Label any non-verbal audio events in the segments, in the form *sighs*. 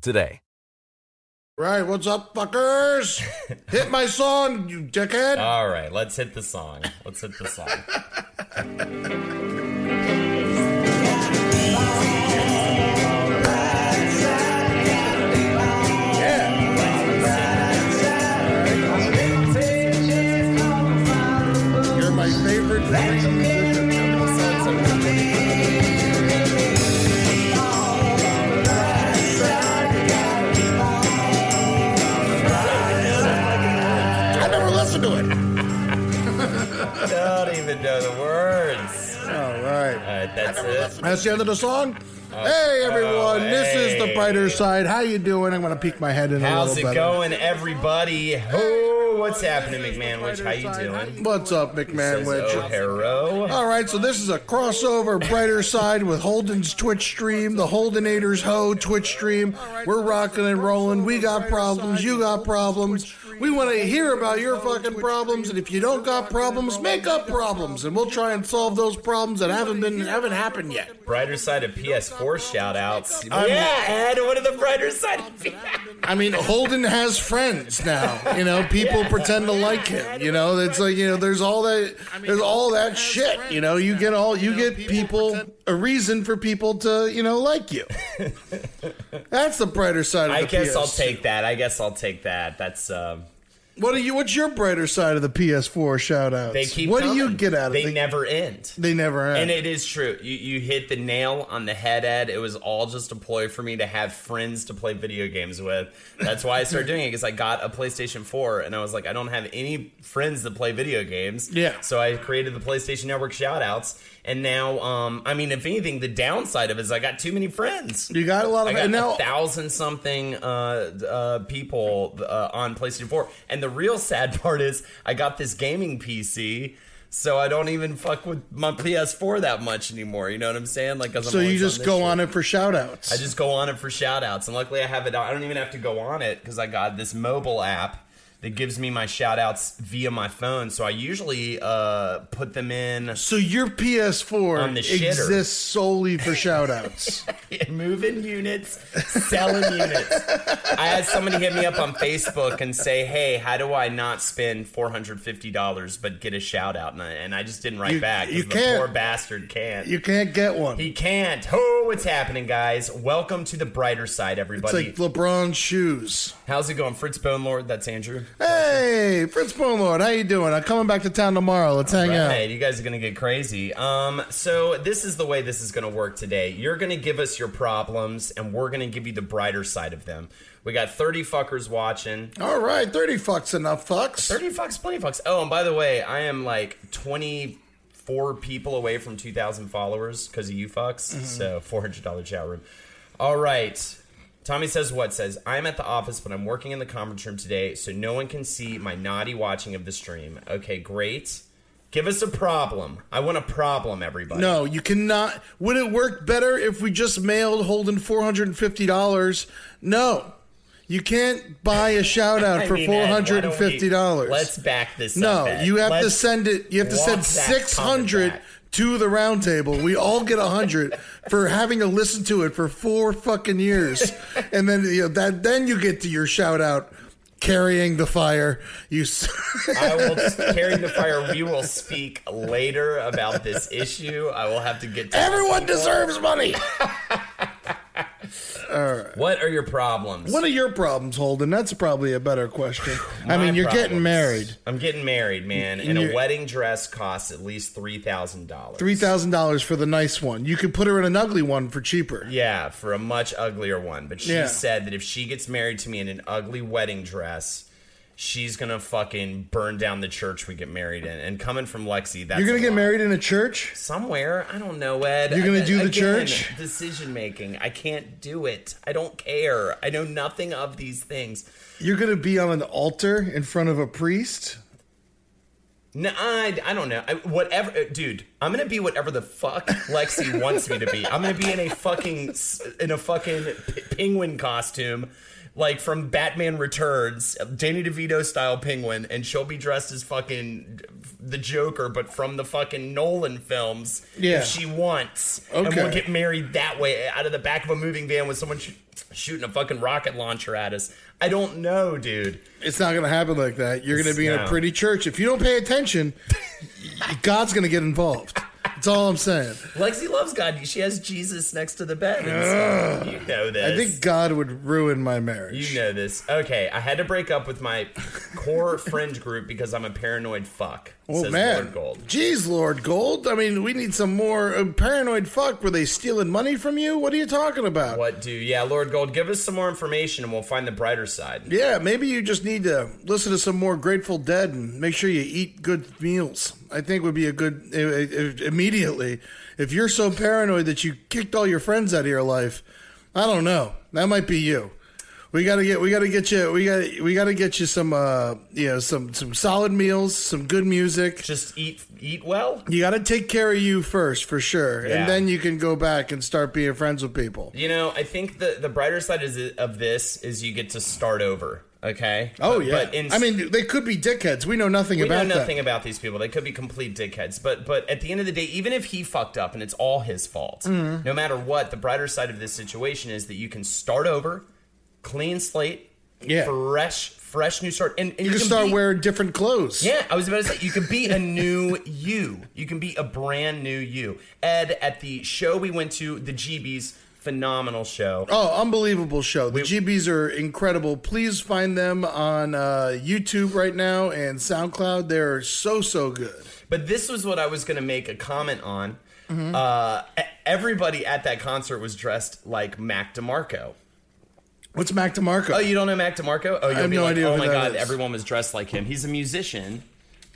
today. Right, what's up, fuckers? *laughs* Hit my song, you dickhead. All right, let's hit the song. Let's hit the song. *laughs* You're my favorite I don't even know the words. All All right. right, that's it. That's the end of the song. Oh, hey everyone, oh, this is the brighter side. How you doing? I'm gonna peek my head in a How's it better. going, everybody? Oh, what's happening, McMahonwich? How you doing? What's up, Says McMahonwich? O'Haro. All right, so this is a crossover brighter side with Holden's Twitch stream, the Holdenators Ho Twitch stream. We're rocking and rolling. We got problems. You got problems. We want to hear about your fucking problems, and if you don't got problems, make up problems, and we'll try and solve those problems that haven't been haven't happened yet. Brighter side of PS4 shout outs. I'm- yeah, Ed, what are the brighter side of I mean, Holden has friends now. You know, people pretend to like him. You know, it's like you know, there's all that, there's all that shit. You know, you get all, you get people a reason for people to, you know, like you. *laughs* That's the brighter side of I the guess PS. I'll take that. I guess I'll take that. That's um What are you? What's your brighter side of the PS4 shout outs? they keep What do you get out of it? They never end. They never end. And it is true. You you hit the nail on the head, Ed. It was all just a ploy for me to have friends to play video games with. That's why I started doing it because I got a PlayStation 4 and I was like, I don't have any friends that play video games. Yeah. So I created the PlayStation Network shoutouts. And now, um, I mean, if anything, the downside of it is I got too many friends. you got a lot I of got and now. a thousand something uh, uh, people uh, on PlayStation 4. And the real sad *laughs* part is I got this gaming PC, so I don't even fuck with my PS4 that much anymore. You know what I'm saying? Like, So you just this go shit. on it for shout outs. I just go on it for shout outs. And luckily, I have it. I don't even have to go on it because I got this mobile app that gives me my shout outs via my phone. So I usually uh, put them in so your PS4 On the shitter. exists solely for shout outs. *laughs* moving units, selling units. I had somebody hit me up on Facebook and say, "Hey, how do I not spend four hundred fifty dollars but get a shout out?" And I, and I just didn't write You- back. you can't. Poor bastard can't. you can't get one. he can't. Oh, what's happening, guys? Welcome to the brighter side, everybody. It's like LeBron's shoes. How's it going, Fritz Bone Lord? That's Andrew. Hey, Fritz Bonelord, how you doing? I'm coming back to town tomorrow. Let's hang out. Right, you guys are gonna get crazy. Um, so this is the way this is gonna work today. You're gonna give us your problems, and we're gonna give you the brighter side of them. We got 30 fuckers watching. All right, 30 fucks enough fucks. 30 fucks, plenty fucks. Oh, and by the way, I am like 24 people away from 2,000 followers because of you fucks. Mm-hmm. So $400 chat room. All right. Tommy says what says I'm at the office, but I'm working in the conference room today, so no one can see my naughty watching of the stream. Okay, great. Give us a problem. I want a problem, everybody. No, you cannot. Would it work better if we just mailed Holden $450? No. You can't buy a shout out *laughs* for mean, Ed, why don't we- $450. Let's back this up. no, Ed. you have to Let's send it. You have to send 600 comment back. To the round table. We all get a 100 for having to listen to it for four fucking years. and then you know, that then you get to your shout out carrying the fire. You s- I *laughs* will carry the fire. We will speak later about this issue. I will have to get to Everyone deserves money. *laughs* What are your problems? What are your problems, Holden? That's probably a better question. I mean, you're getting married. I'm getting married, man, and a wedding dress costs at least three thousand dollars. Three thousand dollars for the nice one. You could put her in an ugly one for cheaper. Yeah, for a much uglier one. But she Yeah. said that if she gets married to me in an ugly wedding dress, she's gonna fucking burn down the church we get married in. And coming from Lexi, that's You're gonna get lot. married in a church. somewhere. I don't know, Ed. You're gonna I- do the church? Decision making. I can't do it. I don't care. I know nothing of these things. You're gonna be on an altar in front of a priest. No, I, I don't know. I, whatever, uh, dude. I'm gonna be whatever the fuck Lexi wants me to be. I'm gonna be in a fucking in a fucking p- penguin costume, like from Batman Returns, Danny DeVito style penguin, and she'll be dressed as fucking the Joker, but from the fucking Nolan films. Yeah. if she wants, okay. and we'll get married that way out of the back of a moving van with someone sh- shooting a fucking rocket launcher at us. I don't know, dude. It's not gonna happen like that. You're gonna be in a No. pretty church. If you don't pay attention, *laughs* God's gonna get involved. That's all I'm saying. Lexi loves God. She has Jesus next to the bed. And stuff. You know this. I think God would ruin my marriage. you know this. Okay, I had to break up with my core *laughs* friend group because I'm a paranoid fuck. Oh says man, Lord Gold. jeez, Lord Gold. I mean, we need some more uh, paranoid fuck. Were they stealing money from you? What are you talking about? What do? Yeah, Lord Gold, give us some more information and we'll find the brighter side. Yeah, maybe you just need to listen to some more Grateful Dead and make sure you eat good meals. I think would be a good immediately. If you're so paranoid that you kicked all your friends out of your life, I don't know. That might be you. We gotta get we gotta get you we got we gotta get you some uh you know some some solid meals, some good music. Just eat eat well. You got to take care of you first, for sure, Yeah. and then you can go back and start being friends with people. You know, I think the the brighter side is of this is you get to start over. Okay. Oh But- yeah, But in, I mean they could be dickheads. We know nothing we about We know nothing that. about these people. They could be complete dickheads. But but at the end of the day, even if he fucked up and it's all his fault, Mm-hmm. no matter what, the brighter side of this situation is that you can start over, clean slate, Yeah. fresh fresh new start, and, and You can start be- wearing different clothes. Yeah, I was about to say you can be a new you. You can be a brand new you. Ed, at the show we went to, the GBs, phenomenal show. Oh, unbelievable show. The GBs are incredible. Please find them on uh, YouTube right now and SoundCloud. They're so, so good. But this was what I was going to make a comment on. Mm-hmm. Uh, everybody at that concert was dressed like Mac DeMarco. What's Mac DeMarco? Oh, you don't know Mac DeMarco? Oh, you'll have no like, idea oh my god, is." everyone was dressed like him. He's a musician,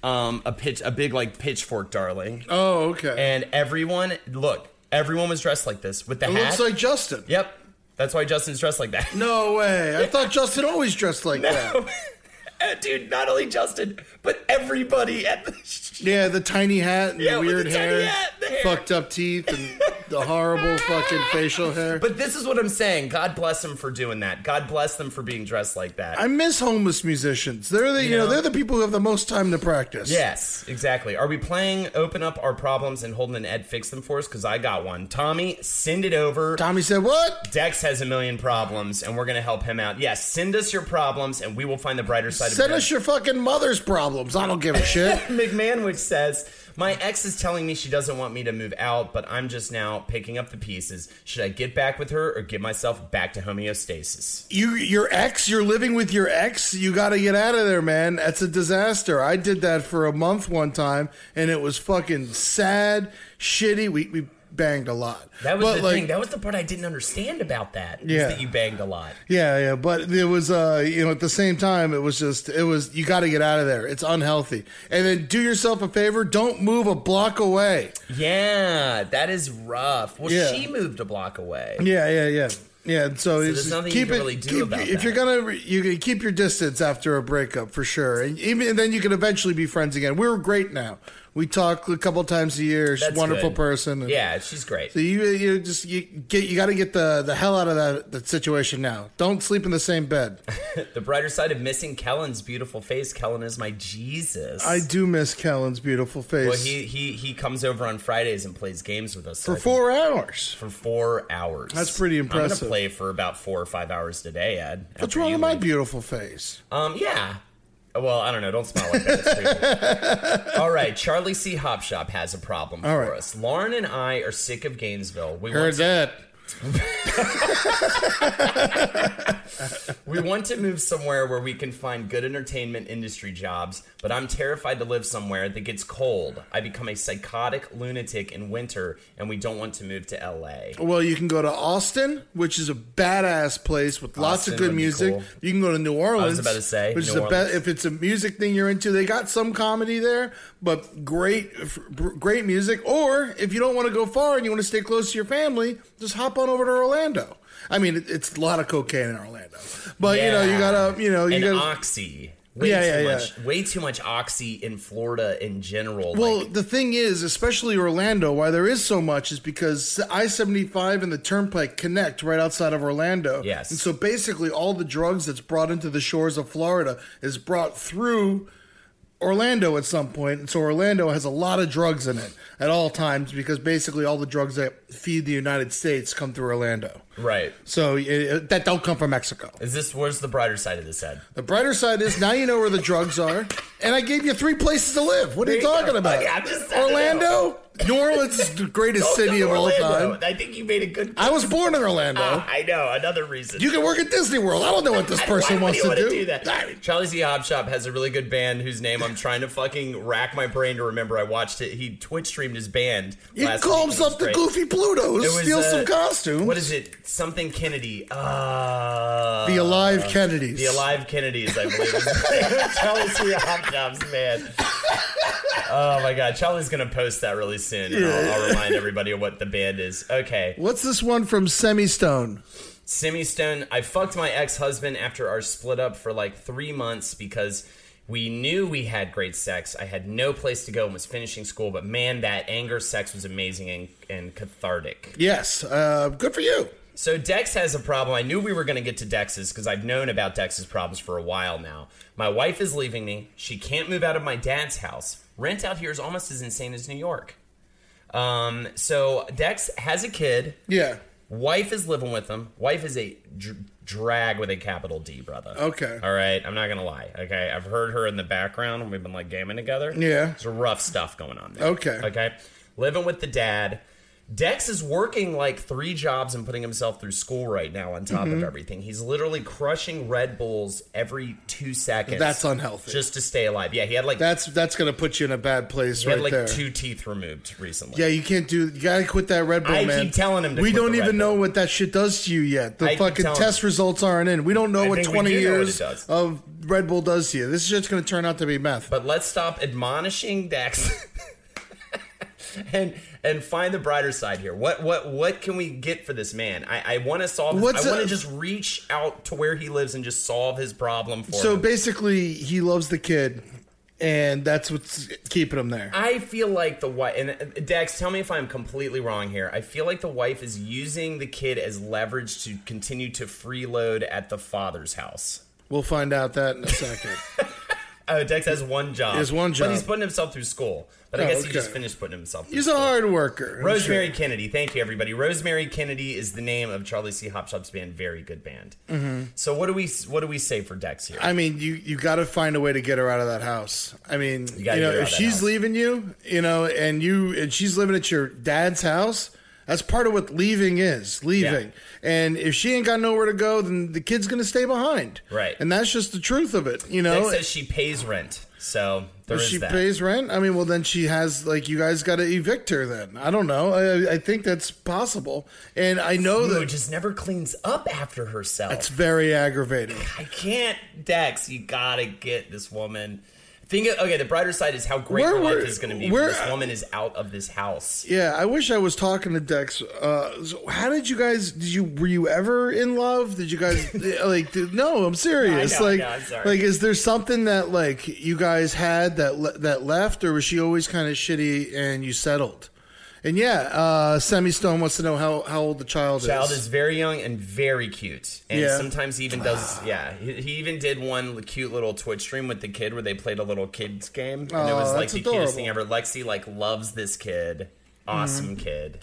um, a pitch, a big like pitchfork darling, Oh, okay. and everyone look, everyone was dressed like this with the it hat. looks like Justin. yep, that's why Justin's dressed like that. No way. I *laughs* thought Justin always dressed like that. *laughs* Dude, not only Justin, but everybody at the. Yeah, the tiny hat and Yeah, the with the weird tiny hair, hat, the hair. fucked up teeth, and *laughs* the horrible fucking facial hair. But this is what I'm saying. God bless them for doing that. God bless them for being dressed like that. I miss homeless musicians. They're the you, You know, know? they're the people who have the most time to practice. Yes, exactly. Are we playing open up our problems and holding an Ed fix them for us? Because I got one. Tommy, send it over. Tommy said, "What? Dex has a million problems, and we're going to help him out. Yes, send us your problems, and we will find the brighter side of it. Send of us your fucking mother's problems. I don't give a shit." *laughs* McMahonwich says, My ex is telling me she doesn't want me to move out, but I'm just now picking up the pieces. Should I get back with her or get myself back to homeostasis? you, your ex, you're living with your ex. You got to get out of there, man. That's a disaster. I did that for a month one time, and it was fucking sad, shitty. We we banged a lot. That was But, the like, thing. That was the part I didn't understand about that. Yeah. Is that you banged a lot. Yeah, yeah, but it was uh you know at the same time it was just it was you got to get out of there. It's unhealthy. And then do yourself a favor, don't move a block away. Yeah, that is rough. Well, Yeah. she moved a block away. Yeah, yeah, yeah. Yeah, and so, it's there's nothing keep you can it, really do keep- if that. you're gonna you can keep your distance after a breakup for sure, and even and then you can eventually be friends again. We're great now. We talk a couple times a year. She's a wonderful good. person. Yeah, she's great. So you you just you get you got to get the the hell out of that that situation now. Don't sleep in the same bed. *laughs* The brighter side of missing Kellen's beautiful face. Kellen is my Jesus. I do miss Kellen's beautiful face Well, he he he comes over on Fridays and plays games with us so for four hours. for four hours. That's pretty impressive. I'm gonna play for about four or five hours today, Ed. What's wrong with my leave. beautiful face? Um, yeah. Well, I don't know. Don't smile like that. *laughs* All right, Charlie C. Hop Shop has a problem All for right. us. Lauren and I are sick of Gainesville. We Heard want to, that. We want to move somewhere where we can find good entertainment industry jobs, but I'm terrified to live somewhere that gets cold. I become a psychotic lunatic in winter, and we don't want to move to LA. Well, you can go to Austin, which is a badass place with lots Austin of good music. cool. You can go to New Orleans. about to say, which New is if it's a music thing you're into, they got some comedy there, but great, great music. Or if you don't want to go far and you want to stay close to your family, just hop on over to Orlando. I mean, it, it's a lot of cocaine in Orlando, but you know, you gotta, you know, you and gotta. oxy. Way Yeah, too yeah, yeah. much. Way too much oxy in Florida in general. Well, like, the thing is, especially Orlando, why there is so much is because I 75 and the Turnpike connect right outside of Orlando. Yes. And so basically, all the drugs that's brought into the shores of Florida is brought through Orlando at some point. And so Orlando has a lot of drugs in it at all times because basically all the drugs that feed the United States come through Orlando. right. So it, that don't come from Mexico. Is this where's the brighter side of this head? The brighter side is now you know where the drugs are, and I gave you three places to live. What are you There you talking go. about? Okay, I'm just setting it Orlando, New Orleans is the greatest city go of to all time. I think you made a good. I was born in Orlando. Ah, I know another reason. You can work at Disney World. I don't know what this *laughs* person Why wants you to wanna do. that. Charlie Z Hop Shop has a really good band whose name I'm trying to fucking rack my brain to remember. I watched it. He Twitch streamed his band. You can last call week, and himself the great. Goofy Plutos. It Steal uh, some costumes. What is it? Something Kennedy. Uh, the Alive Kennedys? The Alive Kennedys, I believe. *laughs* Charlie Z Hop Shop's band. Oh my god, Charlie's gonna post that really soon. And I'll, I'll remind everybody of what the band is. Okay. What's this one from Semi Stone? Semi Stone, I fucked my ex husband after our split up for like three months because we knew we had great sex. I had no place to go and was finishing school, but man, that anger sex was amazing and, and cathartic. Yes, uh, good for you. So Dex has a problem. I knew we were going to get to Dex's because I've known about Dex's problems for a while now. My wife is leaving me. She can't move out of my dad's house. Rent out here is almost as insane as New York. Um, so Dex has a kid. Yeah. Wife is living with him. Wife is a dr- drag with a capital D, brother. Okay. All right. I'm not gonna lie. Okay. I've heard her in the background. We've been like gaming together. Yeah. There's rough stuff going on there. Okay. Okay. Living with the dad. Dex is working like three jobs and putting himself through school right now on top Mm-hmm. of everything. He's literally crushing Red Bulls every two seconds. That's unhealthy. Just to stay alive. Yeah, he had like That's that's gonna put you in a bad place he right had like there. two teeth removed recently. Yeah, you can't do. You gotta quit that Red Bull, I man. keep telling him to we don't even know what that shit does to you yet. The I fucking test results aren't in. We don't know I what twenty know what years of Red Bull does to you. This is just gonna turn out to be meth. But let's stop admonishing Dex *laughs* *laughs* and and find the brighter side here. What what what can we get for this man? I, I want to solve. What's I want to just reach out to where he lives and just solve his problem for so him. basically, he loves the kid, and that's what's keeping him there. I feel like the wife and uh, Dex. Tell me if I'm completely wrong here. I feel like the wife is using the kid as leverage to continue to freeload at the father's house. We'll find out that in a second. *laughs* Oh, Dex has one job. He has one job. but he's putting himself through school. But I Oh, guess he just finished putting himself. through He's a hard worker. I'm Rosemary sure. Kennedy. Thank you, everybody. Rosemary Kennedy is the name of Charlie C. Hopshop's band. Very good band. Mm-hmm. So what do we what do we say for Dex here? I mean, you you got to find a way to get her out of that house. I mean, you, gotta know, get her out if she's house. leaving you, you know, and you and she's living at your dad's house, that's part of what leaving is. Leaving, and if she ain't got nowhere to go, then the kid's gonna stay behind. Right. and that's just the truth of it. You know, says she pays rent, so there she that. pays rent. I mean, well, then she has like you guys got to evict her. Then I don't know. I, I think that's possible, and I know Ooh, that just never cleans up after herself. it's very aggravating. I can't, Dex. You gotta get this woman. Think of, okay. The brighter side is how great Where her life is going to be. where- when this woman is out of this house. Yeah, I wish I was talking to Dex. Uh, so how did you guys? Did you were you ever in love? Did you guys *laughs* like? Did, no, I'm serious. Know, like, know, I'm sorry. like, is there something that like you guys had that le- that left, or was she always kind of shitty and you settled? And yeah, uh, Semi Stone wants to know how, how old the child, Child is. Child is very young and very cute, and Yeah. sometimes he even does. Yeah, he, he even did one cute little Twitch stream with the kid where they played a little kids game, and it was like the adorable. cutest thing ever. Lexi like loves this kid, awesome Mm-hmm. kid.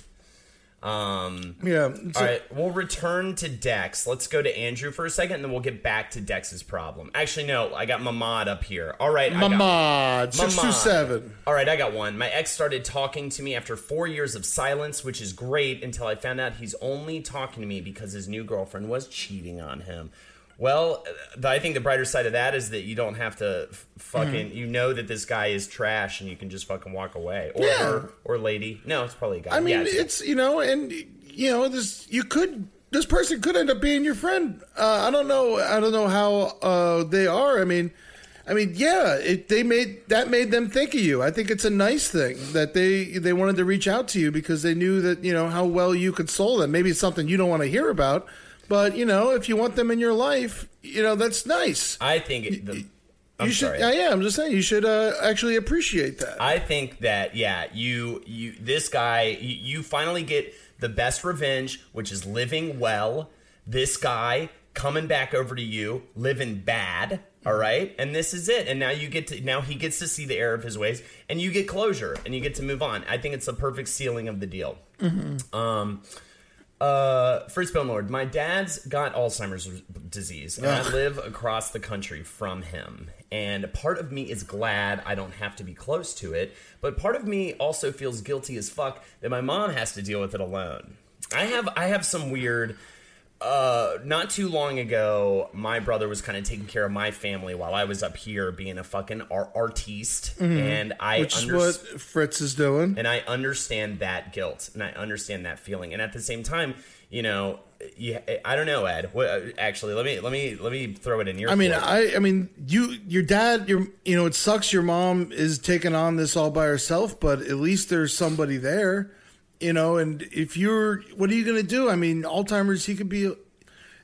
Um, Yeah. all right, we'll return to Dex. Let's go to Andrew for a second, and then we'll get back to Dex's problem. Actually, no, I got Mamad up here. All right, I got- Mamad, six two Mamad. seven. All right, I got one. My ex started talking to me after four years of silence, which is great until I found out he's only talking to me because his new girlfriend was cheating on him. Well, I think the brighter side of that is that you don't have to fucking. You know that this guy is trash, and you can just fucking walk away. Or Yeah. her, or lady. No, it's probably a guy. I mean, Yeah, it's- it's you know, and you know, this you could this person could end up being your friend. Uh, I don't know. I don't know how uh, they are. I mean, I mean, yeah, it, they made that made them think of you. I think it's a nice thing that they they wanted to reach out to you because they knew that you know how well you could console them. Maybe it's something you don't want to hear about, but you know, if you want them in your life, you know, that's nice. I think it, the. I'm you should. sorry. Yeah, yeah, I'm just saying you should uh, actually appreciate that. I think that yeah, you you this guy you, you finally get the best revenge, which is living well. This guy coming back over to you, living bad. All right, and this is it. And now you get to now he gets to see the error of his ways, and you get closure, and you get to move on. I think it's the perfect sealing of the deal. Um, uh, Fritz Bone Lord, my dad's got Alzheimer's disease, and I live across the country from him. And part of me is glad I don't have to be close to it, but part of me also feels guilty as fuck that my mom has to deal with it alone. I have I have some weird. Uh, not too long ago, my brother was kind of taking care of my family while I was up here being a fucking ar- artiste, and I which is what Fritz is doing. and I understand that guilt and I understand that feeling. And at the same time, you know, you, I don't know, Ed. What, actually, let me let me let me throw it in your. I mean. I, I mean, you, your dad, your, you know, it sucks. Your mom is taking on this all by herself, but at least there's somebody there, you know. And if you're, what are you going to do? I mean, Alzheimer's, he could be,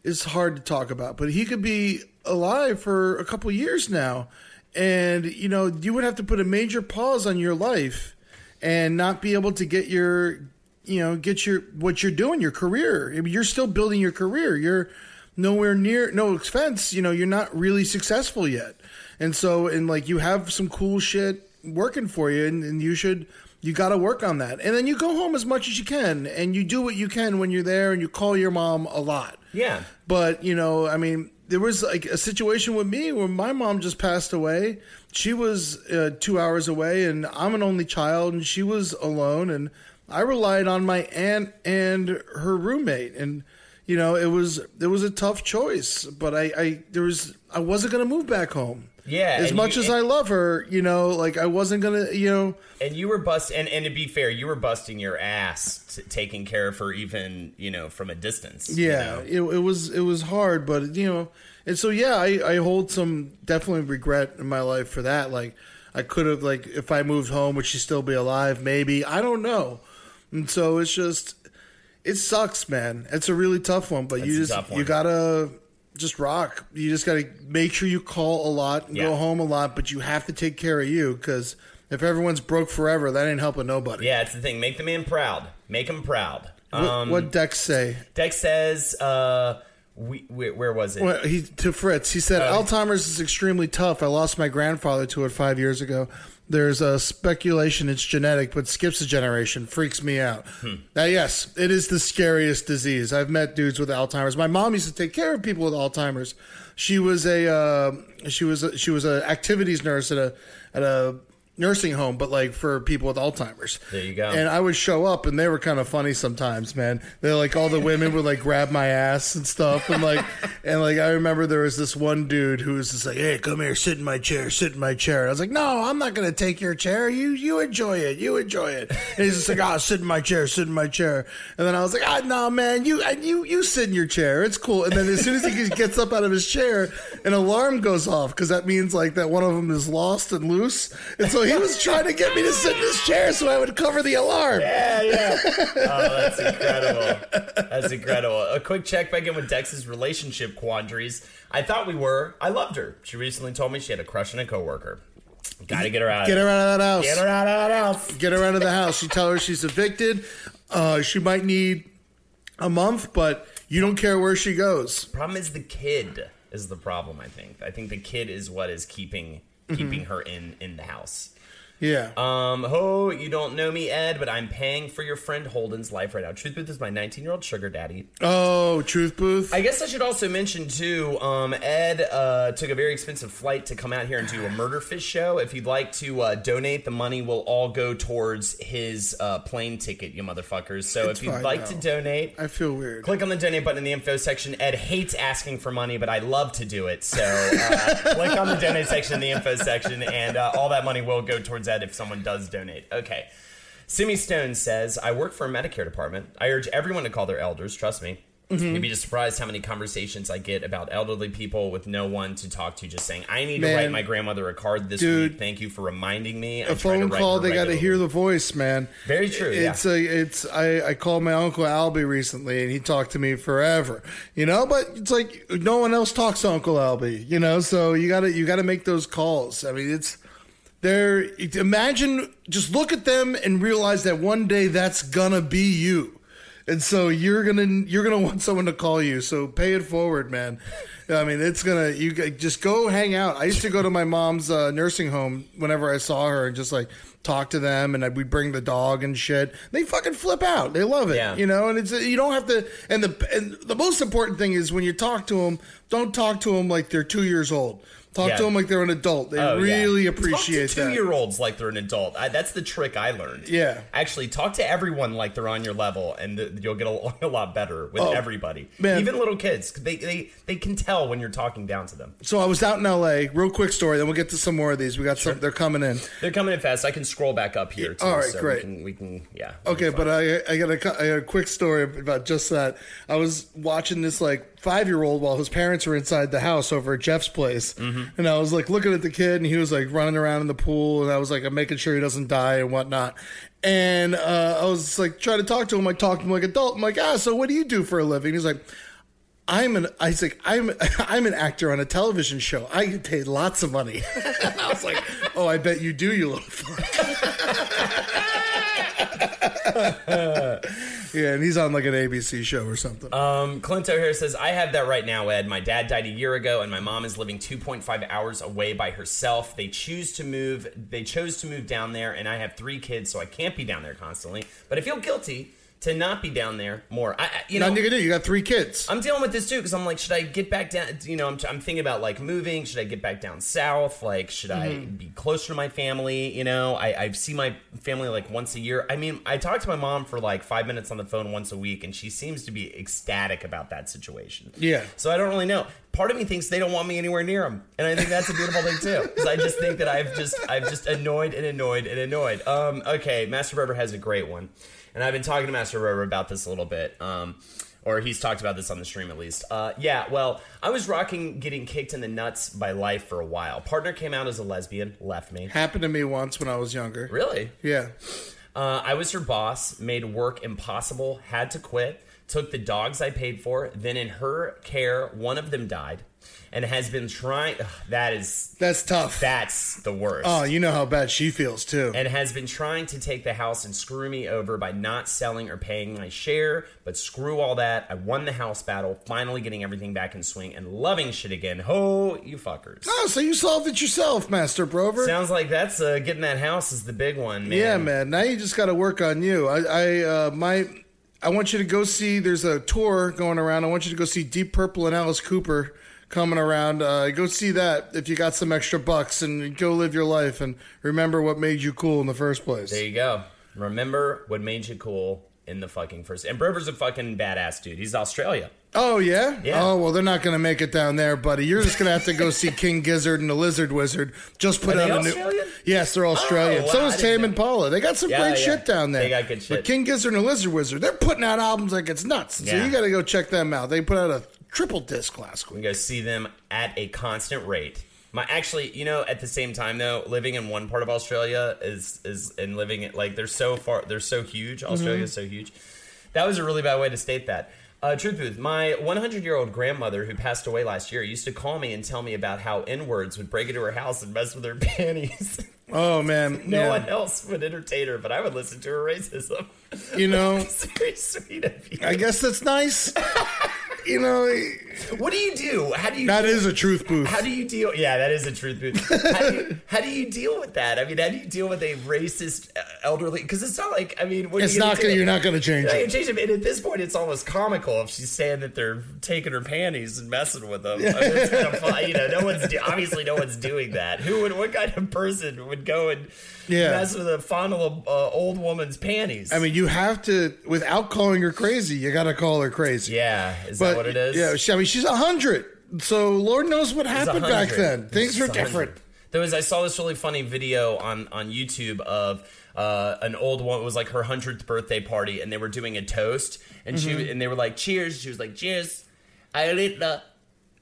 it's hard to talk about, but he could be alive for a couple years now, and you know, you would have to put a major pause on your life, and not be able to get your, you know, get your what you're doing, your career. I mean, you're still building your career. You're nowhere near no expense you know you're not really successful yet and so and like you have some cool shit working for you and, and you should you got to work on that. And then you go home as much as you can and you do what you can when you're there and you call your mom a lot. Yeah, but you know i mean there was like a situation with me where my mom just passed away. She was uh, two hours away and i'm an only child and she was alone and i relied on my aunt and her roommate. And you know it was it was a tough choice but i i there was i wasn't going to move back home Yeah, as much you- as i love her you know like i wasn't going to you know and you were bust and and to be fair, you were busting your ass t- taking care of her, even you know from a distance. you Yeah, know? it, it was it was hard, but you know, and so yeah, I, I hold some definitely regret in my life for that. Like I could have like if I moved home, would she still be alive? Maybe I don't know. And so it's just it sucks, man. It's a really tough one, but It's you just you gotta just rock. You just gotta make sure you call a lot and go home a lot, but you have to take care of you because if everyone's broke forever, that ain't helping nobody. yeah, it's the thing. Make the man proud. Make him proud. What, Um, what Dex say? Dex says, uh, we, where, where was it? Well, he to Fritz. He said Oh. Alzheimer's is extremely tough. I lost my grandfather to it five years ago. There's a speculation it's genetic, but skips a generation. Freaks me out. Hmm. Now, yes, it is the scariest disease. I've met dudes with Alzheimer's. My mom used to take care of people with Alzheimer's. She was a uh, she was a, she was an activities nurse at a at a nursing home, but like for people with Alzheimer's. There you go. And I would show up, and they were kind of funny sometimes, man. They're like all the women would like grab my ass and stuff, and like, *laughs* and like I remember there was this one dude who was just like, "Hey, come here, sit in my chair, sit in my chair." I was like, "No, I'm not gonna take your chair. You you enjoy it, you enjoy it." And he's just like, "Ah, sit in my chair, sit in my chair." And then I was like, "Ah, no, man, you you you sit in your chair. It's cool." And then as soon as he gets up out of his chair, an alarm goes off because that means like that one of them is lost and loose, and so he was trying to get me to sit in his chair so I would cover the alarm. Yeah, yeah. *laughs* oh, that's incredible. That's incredible. A quick check back in with Dex's relationship quandaries. I thought we were. I loved her. She recently told me she had a crush on a coworker. Got to get her out. Get of her out of that house. Get her out of that house. Get her out of the house. You tell her she's evicted. Uh, she might need a month, but you don't care where she goes. Problem is the kid is the problem. I think. I think the kid is what is keeping Mm-hmm. keeping her in in the house. Yeah. Um, oh, you don't know me, Ed, but I'm paying for your friend Holden's life right now. Truth Booth is my 19 year old sugar daddy. oh, Truth Booth. I guess I should also mention too. Um, Ed uh, took a very expensive flight to come out here and do a murder fish show. If you'd like to uh, donate, the money will all go towards his uh, plane ticket, you motherfuckers. So It's if you'd like now. to donate, I feel weird. click on the donate button in the info section. Ed hates asking for money, but I love to do it. So uh, *laughs* click on the donate section in the info section, and uh, all that money will go towards Ed if someone does donate. Okay. Simi Stone says, I work for a Medicare department. I urge everyone to call their elders, trust me. Mm-hmm. You'd be just surprised how many conversations I get about elderly people with no one to talk to, just saying, I need to write my grandmother a card this Dude. week. Thank you for reminding me. I a phone call, they got to hear the voice, man. Very true, yeah. It's a, it's. I, I called my uncle Albie recently, and he talked to me forever. You know, but it's like no one else talks to Uncle Albie. You know, so you got to you got to make those calls. I mean, it's they're imagine just look at them and realize that one day that's gonna be you. And so you're gonna you're gonna *laughs* want someone to call you. So pay it forward, man. I mean, it's gonna you just go hang out. I used to go to my mom's uh, nursing home whenever I saw her and just like talk to them, and we'd bring the dog and shit. They fucking flip out. They love it, Yeah. you know. And it's you don't have to. And the and the most important thing is when you talk to them, don't talk to them like they're two years old. Talk Yeah. to them like they're an adult. They Oh, yeah. really appreciate talk to that. two-year-olds like they're an adult. I, that's the trick I learned. Yeah. actually, talk to everyone like they're on your level, and th- you'll get along *laughs* a lot better with Oh, everybody. man. Even little kids, they, they they can tell when you're talking down to them. So I was out in L.A. Real quick story. Then we'll get to some more of these. We got some. They're coming in. They're coming in fast. I can scroll back up here. Too, all right, so great. We can, we can yeah. Okay, but I I got a got a quick story about just that. I was watching this like five year old while his parents were inside the house over at Jeff's place, Mm-hmm. And I was like looking at the kid, and he was like running around in the pool, and I was like I'm making sure he doesn't die and whatnot. And uh, I was like trying to talk to him, like talk to him like adult. I'm like, ah, so what do you do for a living? He's like. I'm an I was like I'm *laughs* I'm an actor on a television show. I get paid lots of money. *laughs* and I was like, oh, I bet you do, you little fuck. *laughs* yeah, and he's on like an ABC show or something. Um, Clint O'Hare says, I have that right now, Ed. My dad died a year ago, and my mom is living 2.5 hours away by herself. They choose to move. They chose to move down there, and I have three kids, so I can't be down there constantly. But I feel guilty to not be down there more. I, I you know, Nothing you can do. You got three kids. I'm dealing with this too because I'm like, should I get back down? You know, I'm, I'm thinking about like moving. Should I get back down south? Like, should I Mm-hmm. be closer to my family? You know, I, I see my family like once a year. I mean, I talk to my mom for like five minutes on the phone once a week, and she seems to be ecstatic about that situation. Yeah. So I don't really know. Part of me thinks they don't want me anywhere near them, and I think that's a beautiful thing too. Because I just think that I've just I've just annoyed and annoyed and annoyed. Um, okay, Master Barber has a great one, and I've been talking to Master Barber about this a little bit. Um, or he's talked about this on the stream at least. Uh, yeah, well, I was rocking getting kicked in the nuts by life for a while. Partner came out as a lesbian, left me. Happened to me once when I was younger. Really? Yeah. Uh, I was her boss, made work impossible, had to quit, took the dogs I paid for. Then, in her care, one of them died and has been trying. ugh, that is, That's tough. that's the worst. oh, you know how bad she feels too. and has been trying to take the house and screw me over by not selling or paying my share. But screw all that. I won the house battle, finally getting everything back in swing and loving shit again. Ho, you fuckers. oh, so you solved it yourself, Master Brover. Sounds like that's uh, getting that house is the big one, man. Yeah, man. Now you just got to work on you. I, I, uh, my, I want you to go see. There's a tour going around. I want you to go see Deep Purple and Alice Cooper coming around. Uh, go see that if you got some extra bucks, and go live your life and remember what made you cool in the first place. There you go. Remember what made you cool in the fucking first. And Brover's a fucking badass dude. He's Australia. Oh yeah? Yeah. Oh well, they're not going to make it down there, buddy. You're just going to have to go see *laughs* King Gizzard and the Lizard Wizard. Just put Are out a new. Yes, they're Australian. Oh, wow, so is Tame know. Impala. They got some Yeah, great yeah. shit down there. They got good shit. But King Gizzard and the Lizard Wizard, they're putting out albums like it's nuts. So you got to go check them out. They put out a triple disc last We week. go see them at a constant rate. My actually, you know, at the same time though, living in one part of Australia is is and living it like they're so far, they're so huge. Mm-hmm. Australia's so huge. That was a really bad way to state that. Uh, Truth Booth, my 100 year old grandmother who passed away last year used to call me and tell me about how N words would break into her house and mess with her *laughs* panties. Oh man, *laughs* no yeah. one else would entertain her, but I would listen to her racism. You know, *laughs* very sweet of you. I guess that's nice. You know, What do you do? How do you? That is a truth booth. How do you deal? Yeah, that is a truth booth. How do you, how do you deal with that? I mean, how do you deal with a racist uh, elderly? Because it's not like I mean, what It's you not gonna- you're not gonna change You're it. gonna change it. And at this point, it's almost comical if she's saying that they're taking her panties and messing with them. I mean, it's kind of *laughs* fun. You know, no one's do- obviously no one's doing that. Who would? What kind of person would go and Yeah. mess with a fondle of uh, old woman's panties? I mean, you have to, without calling her crazy, you got to call her crazy. yeah, is but that what it is? yeah, she, I mean, she's a hundred. So Lord knows what happened back then. Things were different. There was I saw this really funny video on on YouTube of uh, an old one. It was like her hundredth birthday party, and they were doing a toast, and Mm-hmm. she and they were like, "Cheers!" She was like, "Cheers, the."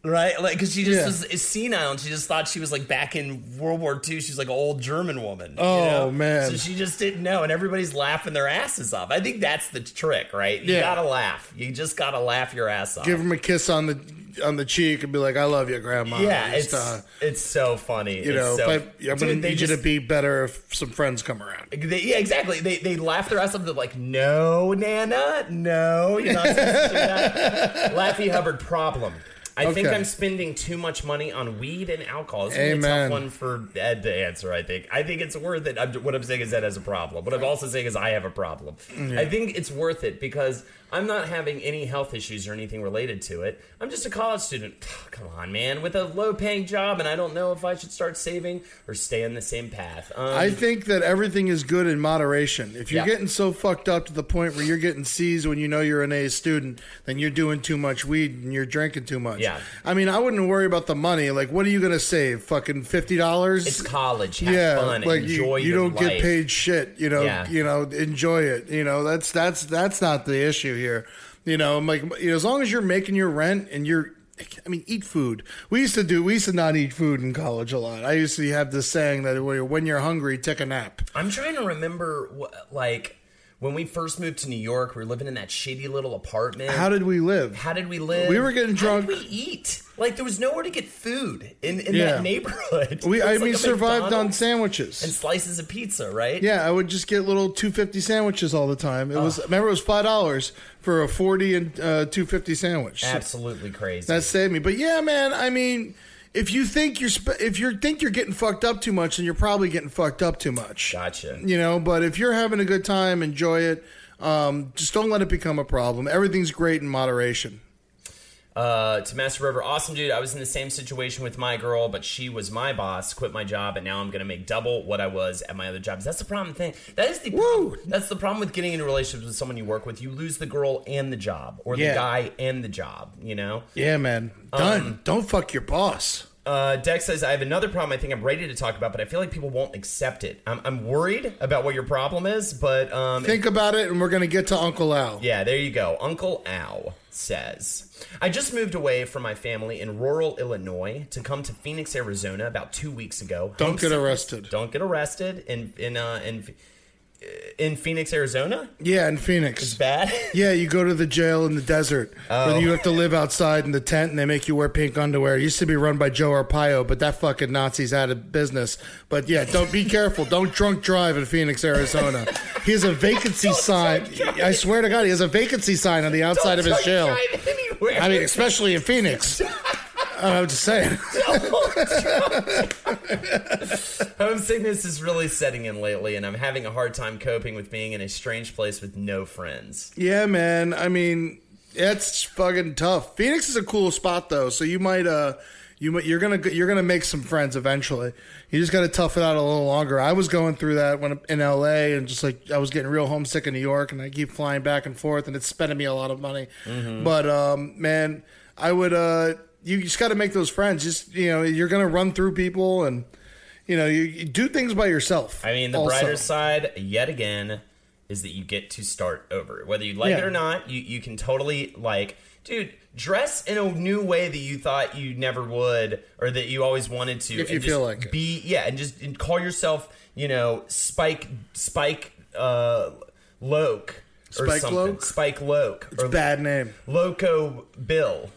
Right, like because she just Yeah. was senile, and she just thought she was like back in World War II. She's like an old German woman. you Oh, know? man. So she just didn't know, and everybody's laughing their asses off. I think that's the trick, right? You Yeah. gotta laugh. You just gotta laugh your ass off. Give him a kiss on the on the cheek and be like, "I love you, Grandma." yeah, Just, it's uh, it's so funny. you know, it's so, I, I'm gonna need you to be better if some friends come around. They, yeah, exactly. They they laugh their ass off. They're like, "No, Nana, no, you're not supposed to do that." *laughs* Laffy Hubbard problem. I think I'm spending too much money on weed and alcohol. It's a tough one for Ed to answer. I think. I think it's worth it. I'm, what I'm saying is Ed has a problem. What I'm also saying is I have a problem. I think it's worth it because I'm not having any health issues or anything related to it. I'm just a college student. *sighs* Come on, man, with a low paying job, and I don't know if I should start saving or stay on the same path. Um, I think that everything is good in moderation. If you're Yeah. getting so fucked up to the point where you're getting C's when you know you're an A student, then you're doing too much weed and you're drinking too much. Yeah. I mean, I wouldn't worry about the money. Like, what are you gonna save? Fucking fifty dollars? it's college. Have yeah, fun. like enjoy you, you don't get paid shit. You know, Yeah. you know, enjoy it. You know, that's that's that's not the issue here. You know, I'm like you know, as long as you're making your rent and you're. I mean, eat food. We used to do. We used to not eat food in college a lot. I used to have this saying that when you're hungry, take a nap. I'm trying to remember, what, like, when we first moved to New York, we were living in that shitty little apartment. How did we live? How did we live? We were getting How drunk. did we eat? Like, there was nowhere to get food in, in Yeah. that neighborhood. We, I like mean, survived on sandwiches. and slices of pizza, right? yeah, I would just get little two fifty sandwiches all the time. It was remember it was five dollars for a forty and uh, two fifty sandwich. So Absolutely crazy. that saved me. But yeah, man, I mean, if you think you're sp- if you think you're getting fucked up too much, then you're probably getting fucked up too much. gotcha. You know, but if you're having a good time, enjoy it. Um, just don't let it become a problem. Everything's great in moderation. Uh, to Master Rover, awesome dude. I was in the same situation with my girl, but she was my boss. Quit my job, and now I'm gonna make double what I was at my other jobs. That's the problem. Thing that is the Woo! that's the problem with getting into relationships with someone you work with. You lose the girl and the job, or Yeah. the guy and the job. You know. Yeah, man. Done. don't fuck your boss. Uh, Dex says, I have another problem I think I'm ready to talk about, but I feel like people won't accept it. I'm, I'm worried about what your problem is, but um, Think about it, and we're gonna get to Uncle Al. yeah, there you go. Uncle Al says, I just moved away from my family in rural Illinois to come to Phoenix, Arizona about two weeks ago. Don't get arrested. Don't get arrested in in uh, in in Phoenix, Arizona. Yeah, in Phoenix. it's Bad. *laughs* Yeah, you go to the jail in the desert where you have to live outside in the tent and they make you wear pink underwear. It used to be run by Joe Arpaio, but that fucking Nazi's out of business. But yeah, don't be careful. Don't drunk drive in Phoenix, Arizona. He has a vacancy sign. I swear to God, he has a vacancy sign on the outside of his Don't jail. I mean, especially in Phoenix. *laughs* I'm just saying. *laughs* Homesickness is really setting in lately, and I'm having a hard time coping with being in a strange place with no friends. Yeah, man. I mean, it's fucking tough. Phoenix is a cool spot though, so you might uh you you're gonna you're gonna make some friends eventually. You just got to tough it out a little longer. I was going through that when in L.A. and just like I was getting real homesick in New York, and I keep flying back and forth, and it's spending me a lot of money. But um, man, I would uh you just got to make those friends. Just you know, you're gonna run through people and. You know, you, you do things by yourself. I mean, the also. brighter side, yet again, is that you get to start over. Whether you like it or not, you, you can totally, like, dude, dress in a new way that you thought you never would or that you always wanted to. If you feel like it. Be, yeah, and just and call yourself, you know, Spike, Spike, uh, Loke. Or Spike something. Loke? Spike Loke. It's or a bad name. Loco Bill.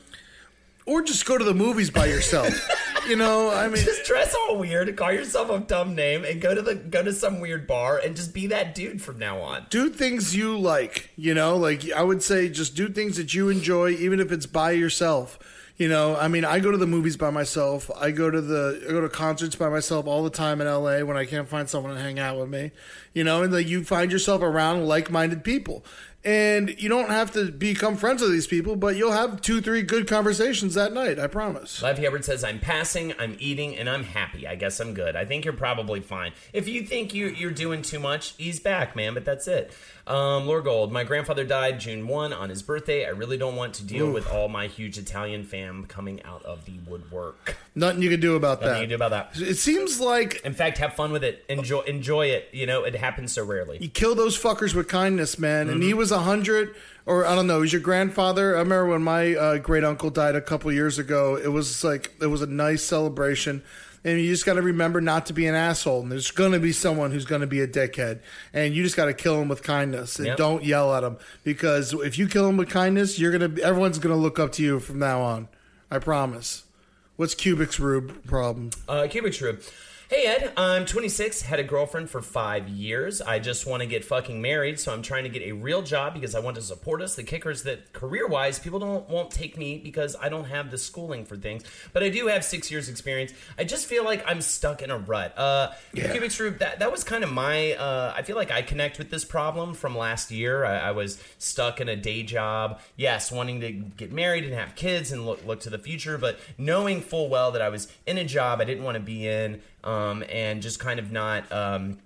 Or just go to the movies by yourself. *laughs* you know, I mean, Just dress all weird, call yourself a dumb name, and go to the go to some weird bar and just be that dude from now on. do things you like. You know, like I would say, just do things that you enjoy, even if it's by yourself. You know, I mean, I go to the movies by myself. I go to the I go to concerts by myself all the time in LA when I can't find someone to hang out with me. You know, and like you find yourself around like-minded people. And you don't have to become friends with these people, but you'll have two, three good conversations that night. I promise. Live Hubbard says, I'm passing, I'm eating, and I'm happy. I guess I'm good. I think you're probably fine. If you think you, you're doing too much, ease back, man, but that's it. Um, Lord Gold, my grandfather died June 1 on his birthday. I really don't want to deal with all my huge Italian fam coming out of the woodwork. Nothing you can do about Nothing that. you can do about that. It seems like In fact, have fun with it. Enjoy enjoy it. You know, it happens so rarely. you kill those fuckers with kindness, man. And he Mm-hmm. was a hundred, or I don't know. He's your grandfather. I remember when my uh, great uncle died a couple years ago. It was like it was a nice celebration, and you just got to remember not to be an asshole. And there's going to be someone who's going to be a dickhead, and you just got to kill him with kindness and Yep. don't yell at him because if you kill him with kindness, you're gonna everyone's gonna look up to you from now on. I promise. What's Cubic's Rube problem? Uh, Cubic Shrew. Hey Ed, I'm 26, had a girlfriend for five years. I just want to get fucking married, so I'm trying to get a real job because I want to support us. The kicker is that career-wise, people don't won't take me because I don't have the schooling for things, but I do have six years experience. I just feel like I'm stuck in a rut. Uh, Cubic Shrew, that that was kind of my. Uh, I feel like I connect with this problem from last year. I, I was stuck in a day job, yes, wanting to get married and have kids and look look to the future, but knowing full well that I was in a job I didn't want to be in, um, and just kind of not. Um,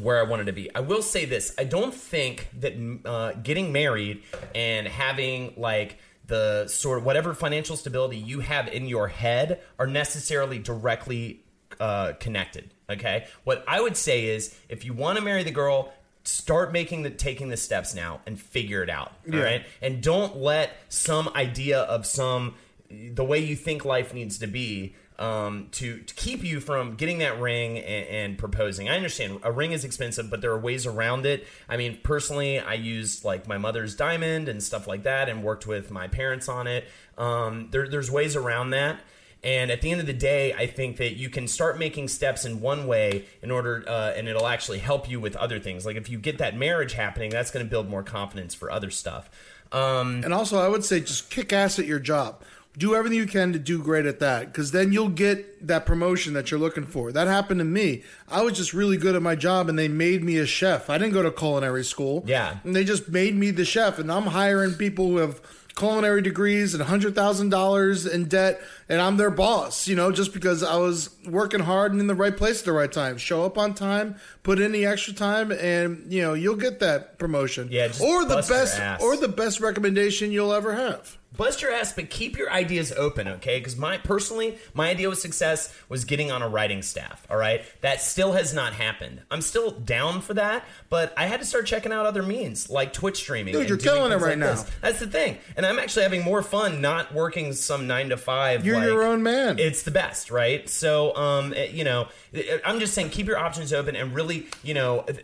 where I wanted to be. I will say this: I don't think that uh, getting married and having like the sort of whatever financial stability you have in your head are necessarily directly uh, connected. Okay, what I would say is if you want to marry the girl, start making the taking the steps now and figure it out. All right, and don't let some idea of some the way you think life needs to be um, to, to keep you from getting that ring and, and proposing. I understand a ring is expensive, but there are ways around it. I mean, personally, I used like my mother's diamond and stuff like that, and worked with my parents on it. Um, there, there's ways around that. And at the end of the day, I think that you can start making steps in one way in order, uh, and it'll actually help you with other things. Like if you get that marriage happening, that's going to build more confidence for other stuff. Um, And also, I would say just kick ass at your job. Do everything you can to do great at that because then you'll get that promotion that you're looking for. That happened to me. I was just really good at my job and they made me a chef. I didn't go to culinary school. Yeah. And they just made me the chef. And I'm hiring people who have culinary degrees and $100,000 in debt and I'm their boss, you know, just because I was working hard and in the right place at the right time. Show up on time, put in the extra time and, you know, you'll get that promotion. Yeah, or the best or the best recommendation you'll ever have. Bust your ass, but keep your ideas open, okay? Because my personally, my idea of success was getting on a writing staff. All right, that still has not happened. I'm still down for that, but I had to start checking out other means like Twitch streaming. Dude, you're killing it right like now. this. That's the thing, and I'm actually having more fun not working some nine to five. You're like- your own man. It's the best, right? So, um, eh, you know, eh, I'm just saying, keep your options open and really, you know, eh,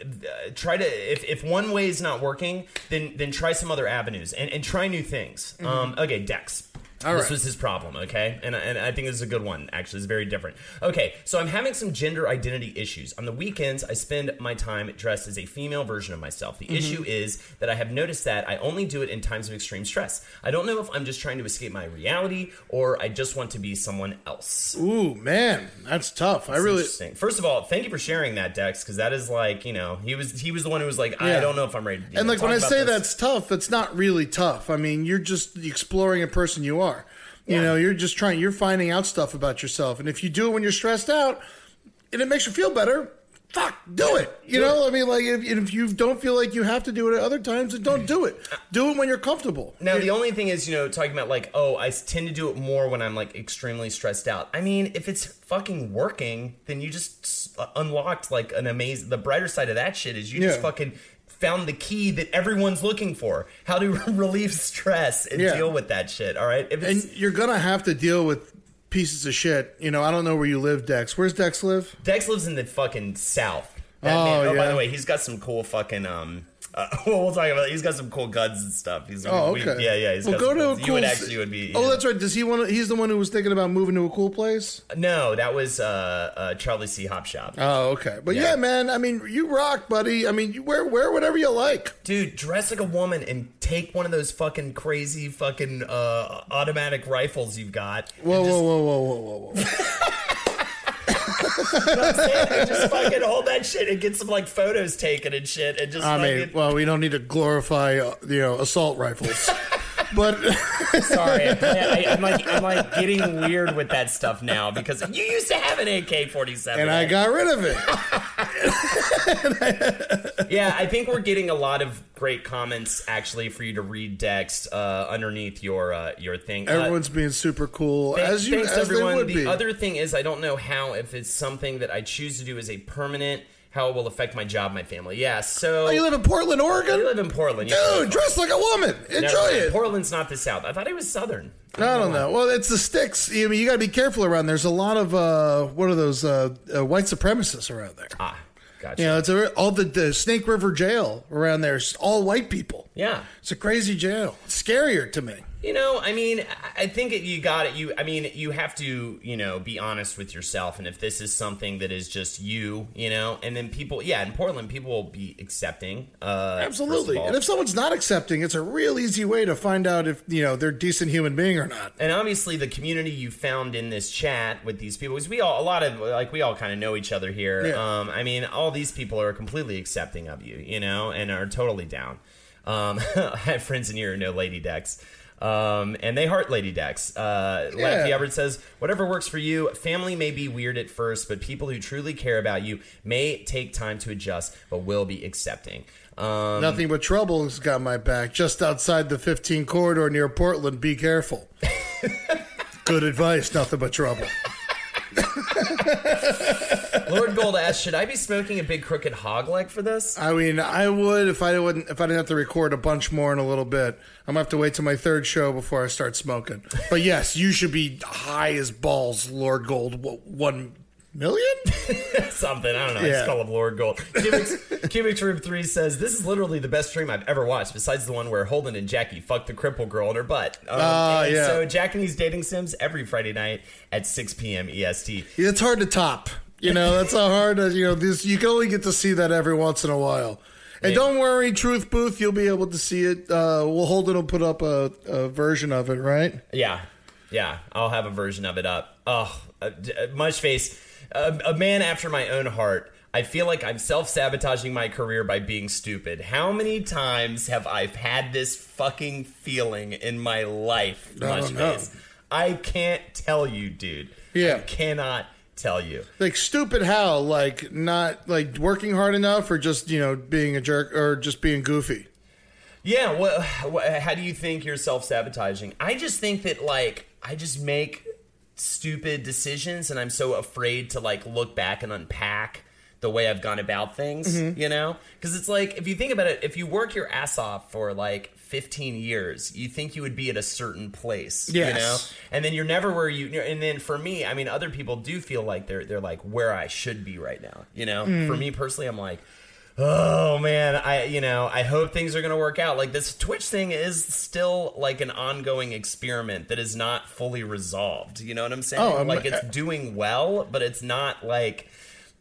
try to. If, if one way is not working, then then try some other avenues and, and try new things. Um, Um, okay, Dex. Mm-hmm. All this right. was his problem, okay? And, and I think this is a good one, actually. It's very different. Okay, so I'm having some gender identity issues. On the weekends, I spend my time dressed as a female version of myself. Mm-hmm. The issue is that I have noticed that I only do it in times of extreme stress. I don't know if I'm just trying to escape my reality or I just want to be someone else. Ooh, man, that's tough. I really Interesting. First of all, thank you for sharing that, Dex, because that is like, you know, he was he was the one who was like, I Yeah. don't know if I'm ready. to and know, like when I say this. that's tough, it's not really tough. I mean, you're just exploring a person you are. You know, you're just trying. You're finding out stuff about yourself, and if you do it when you're stressed out, and it makes you feel better, fuck, do it. You know, I mean, like if, if you don't feel like you have to do it at other times, then don't do it. *clears throat* Do it when you're comfortable. Now the only thing is, you know, talking about like, oh, I tend to do it more when I'm like extremely stressed out. I mean, if it's fucking working, then you just uh, unlocked like an amazing. The brighter side of that shit is you just fucking found the key that everyone's looking for: how to *laughs* relieve stress and Yeah. deal with that shit. All right, if and you're gonna have to deal with pieces of shit. You know, I don't know where you live, Dex. Where's Dex live? Dex lives in the fucking south. That Oh, man, oh, by the way, he's got some cool fucking um Uh, *laughs* well, we'll talk about. He's got some cool guns and stuff. He's Oh, we- okay. yeah, yeah. He's well, got go to a cool. You would actually would be. Oh, that's right. Does he want? He's the one who was thinking about moving to a cool place. No, that was uh, uh, Charlie Chop Shop. Oh, okay. But Yeah. yeah. man. I mean, you rock, buddy. I mean, you wear wear whatever you like. Dude, dress like a woman and take one of those fucking crazy fucking uh, automatic rifles you've got. Whoa, just, whoa, whoa, whoa, whoa, whoa, whoa. *laughs* You know what I'm saying? Just fucking hold that shit and get some like photos taken and shit and just I fucking. mean, well, we don't need to glorify, uh, you know, assault rifles. *laughs* but Sorry, I, *laughs* I, I'm like I'm like getting weird with that stuff now because you used to have an AK-47, and I got rid of it. *laughs* *laughs* yeah, I think we're getting a lot of great comments actually for you to read Dex uh, underneath your uh, your thing. Uh, Everyone's being super cool, Thank- as you thanks as everyone. they would the be. other thing is, I don't know how if it's something that I choose to do as a permanent, how it will affect my job, my family. Yeah, so oh, you live in Portland, Oregon? You live in Portland. dude. yeah. Dress like a woman. Enjoy it. Portland's not the South. I thought it was Southern. I don't know. Well, it's the sticks. I mean, you got to be careful around. There's a lot of uh, what are those uh, uh, white supremacists around there. Ah, gotcha. You know, it's a, all the, the Snake River jail around there is all white people. yeah. It's a crazy jail. It's scarier to me. You know, I mean, I- think it, you got it. You, I mean, you have to, you know, be honest with yourself. And if this is something that is just you, you know, and then people, yeah, in Portland, people will be accepting. Uh, Absolutely. And if someone's not accepting, it's a real easy way to find out if you know they're a decent human being or not. and obviously the community you found in this chat with these people is we all a lot of like we all kind of know each other here Yeah. um i mean all these people are completely accepting of you you know and are totally down um *laughs* i have friends in here who know lady dex um, and they heart Lady Dex. Uh, Yeah. Lefty Everett says, "Whatever works for you. Family may be weird at first, but people who truly care about you may take time to adjust, but will be accepting." Um, Nothing but trouble's got my back. Just outside the 15 corridor near Portland. Be careful. *laughs* Good advice. Nothing but trouble. *laughs* Lord Gold asks, "Should I be smoking a big crooked hog leg for this?" I mean, I would if I wouldn't if I didn't have to record a bunch more in a little bit. I'm gonna have to wait till my third show before I start smoking. But yes, you should be high as balls, Lord Gold. What, one million? *laughs* something. I don't know. I Yeah. just call him Lord Gold. Cubic, Cubic Troop 3 says, This is literally the best stream I've ever watched, besides the one where Holden and Jackie fucked the cripple girl in her butt. Um, and yeah. So, Japanese Dating Sims every Friday night at 6 p.m. EST. It's hard to top. You know, that's how hard. You know, this you can only get to see that every once in a while. And Yeah. don't worry, Truth Booth, you'll be able to see it. Uh, we'll hold it. will put up a, a version of it, right? Yeah. Yeah. I'll have a version of it up. Oh, uh, d- uh, Mush Face, a, a man after my own heart. I feel like I'm self sabotaging my career by being stupid. How many times have I had this fucking feeling in my life, I don't know. I can't tell you, dude. Yeah. I cannot tell you. Like stupid how? Like not like working hard enough, or just you know being a jerk, or just being goofy. Yeah, what how do you think you're self-sabotaging? I just think that like I just make stupid decisions and I'm so afraid to like look back and unpack the way I've gone about things, Mm-hmm. you know? Cuz it's like if you think about it, if you work your ass off for like 15 years, you think you would be at a certain place, you know? And then you're never where you and then for me, I mean other people do feel like they're they're like where I should be right now, you know? Mm. For me personally, I'm like oh man i you know i hope things are going to work out. Like this twitch thing is still like an ongoing experiment that is not fully resolved. You know what i'm saying? Oh, I'm- like it's uh doing well but it's not like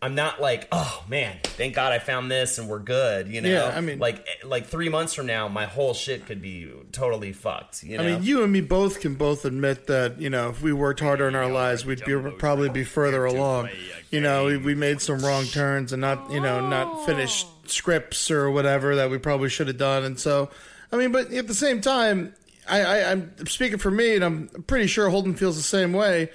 i'm not like oh man thank god i found this and we're good you know Yeah, I mean- like eh, like three months from now my whole shit could be totally fucked you know I mean, you and me both can both admit that you know if we worked harder in our lives, we'd be, probably be further along. You know, we, we made some wrong turns and not you know not finished scripts or whatever that we probably should have done. And so, I mean, but at the same time, I, I I'm speaking for me, and I'm pretty sure Holden feels the same way.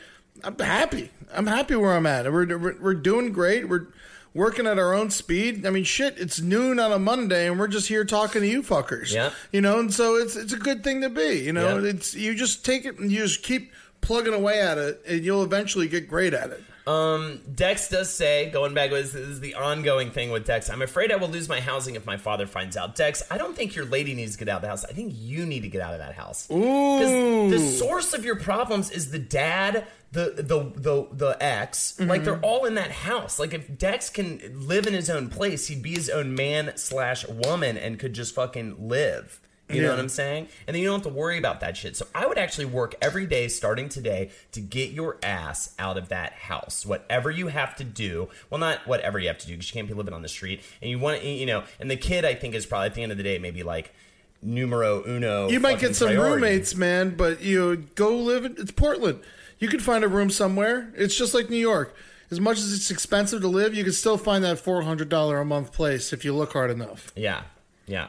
I'm happy. I'm happy where I'm at. We're we're, we're doing great. We're working at our own speed. I mean, shit, it's noon on a Monday, and we're just here talking to you fuckers. Yeah. You know, and so it's it's a good thing to be. You know, Yeah. it's you just take it and you just keep plugging away at it, and you'll eventually get great at it. Um, Dex does say, going back, this is the ongoing thing with Dex. I'm afraid I will lose my housing if my father finds out. Dex, I don't think your lady needs to get out of the house. I think you need to get out of that house. Ooh. the source of your problems is the dad, the the the the ex. Mm-hmm. Like they're all in that house. Like if Dex can live in his own place, he'd be his own man slash woman and could just fucking live. You know what I'm saying? And then you don't have to worry about that shit. So I would actually work every day starting today to get your ass out of that house. Whatever you have to do. Well, not whatever you have to do because you can't be living on the street. And you want, you know, and the kid I think is probably at the end of the day maybe like numero uno. You might get some priority. roommates, man, but you know, go live in it's Portland. You could find a room somewhere. It's just like New York. As much as it's expensive to live, you can still find that four hundred dollar a month place if you look hard enough. Yeah, yeah.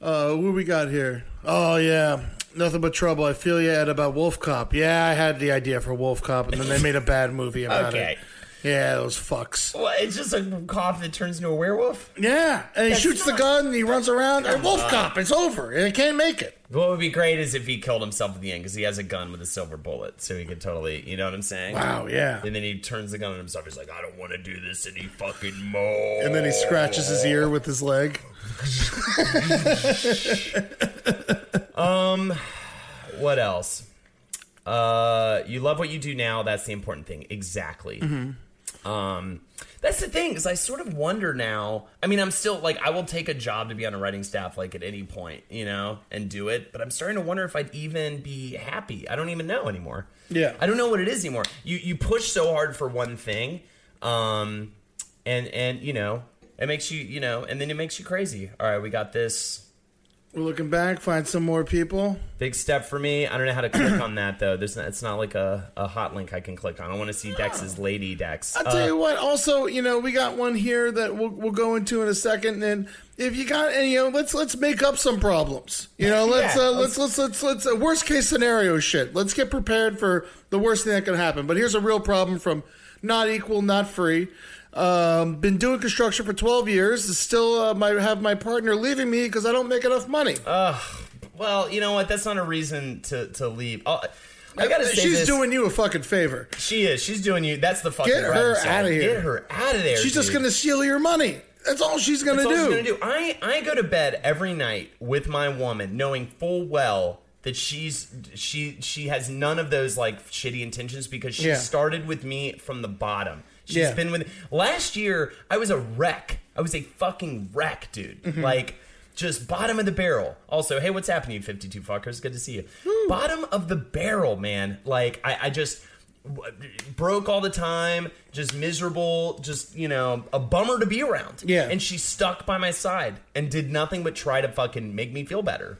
Uh, what we got here? Oh yeah, nothing but trouble. I feel you Ed about Wolf Cop. Yeah, I had the idea for Wolf Cop, and then they made a bad movie about Okay. it. Yeah, those fucks. Well, it's just a cop that turns into a werewolf. Yeah, and he That's shoots the gun, and he runs around. Hey, Wolf Cop, it's over, and he can't make it. What would be great is if he killed himself at the end because he has a gun with a silver bullet, so he could totally, you know what I'm saying? Wow, yeah. And then he turns the gun on himself. He's like, I don't want to do this any fucking more. And then he scratches his ear with his leg. *laughs* um, What else? Uh, you love what you do now. That's the important thing. Exactly. Um, that's the thing is I sort of wonder now. I mean, I'm still like I will take a job to be on a writing staff like at any point, you know, and do it. But I'm starting to wonder if I'd even be happy. I don't even know anymore. Yeah. I don't know what it is anymore. You you push so hard for one thing, um, and and you know it makes you you know, and then it makes you crazy. All right, we got this. We're looking back, find some more people. Big step for me. I don't know how to click on that though. There's not, it's not like a, a hot link I can click on. I want to see Dex's lady Dex. I'll tell you what. Also, you know, we got one here that we'll, we'll go into in a second. And if you got any, you know, let's let's make up some problems. You know, let's Yeah, uh, let's let's let's let's uh, worst case scenario shit. Let's get prepared for the worst thing that can happen. But here's a real problem from not equal, not free. Um, been doing construction for 12 years. Still, uh, my have my partner leaving me because I don't make enough money. well, you know what? That's not a reason to to leave. Oh, I gotta say She's this. doing you a fucking favor. She is. She's doing you. That's the fucking. Get right her side. outta here. Get her out of there. She's just dude. gonna steal your money. That's all she's gonna That's all do. she's gonna do. I I go to bed every night with my woman, knowing full well that she's she she has none of those like shitty intentions because she Yeah. started with me from the bottom. She's Yeah. been with last year. I was a wreck. I was a fucking wreck, dude. Mm-hmm. Like. Just bottom of the barrel. Also, hey, what's happening, 52 fuckers? Good to see you. Bottom of the barrel, man. Like, I, I just w- broke all the time, just miserable, just, you know, a bummer to be around. Yeah. And she stuck by my side and did nothing but try to fucking make me feel better.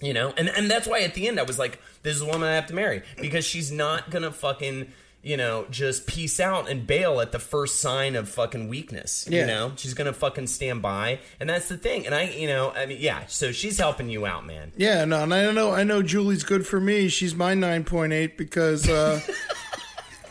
You know? And and that's why at the end I was like, this is the woman I have to marry. Because she's not gonna fucking, you know, just peace out and bail at the first sign of fucking weakness. Yeah. You know? She's gonna fucking stand by. And that's the thing. And I you know, I mean, yeah, so she's helping you out, man. Yeah, no, and I know I know Julie's good for me. She's my nine point eight because uh *laughs*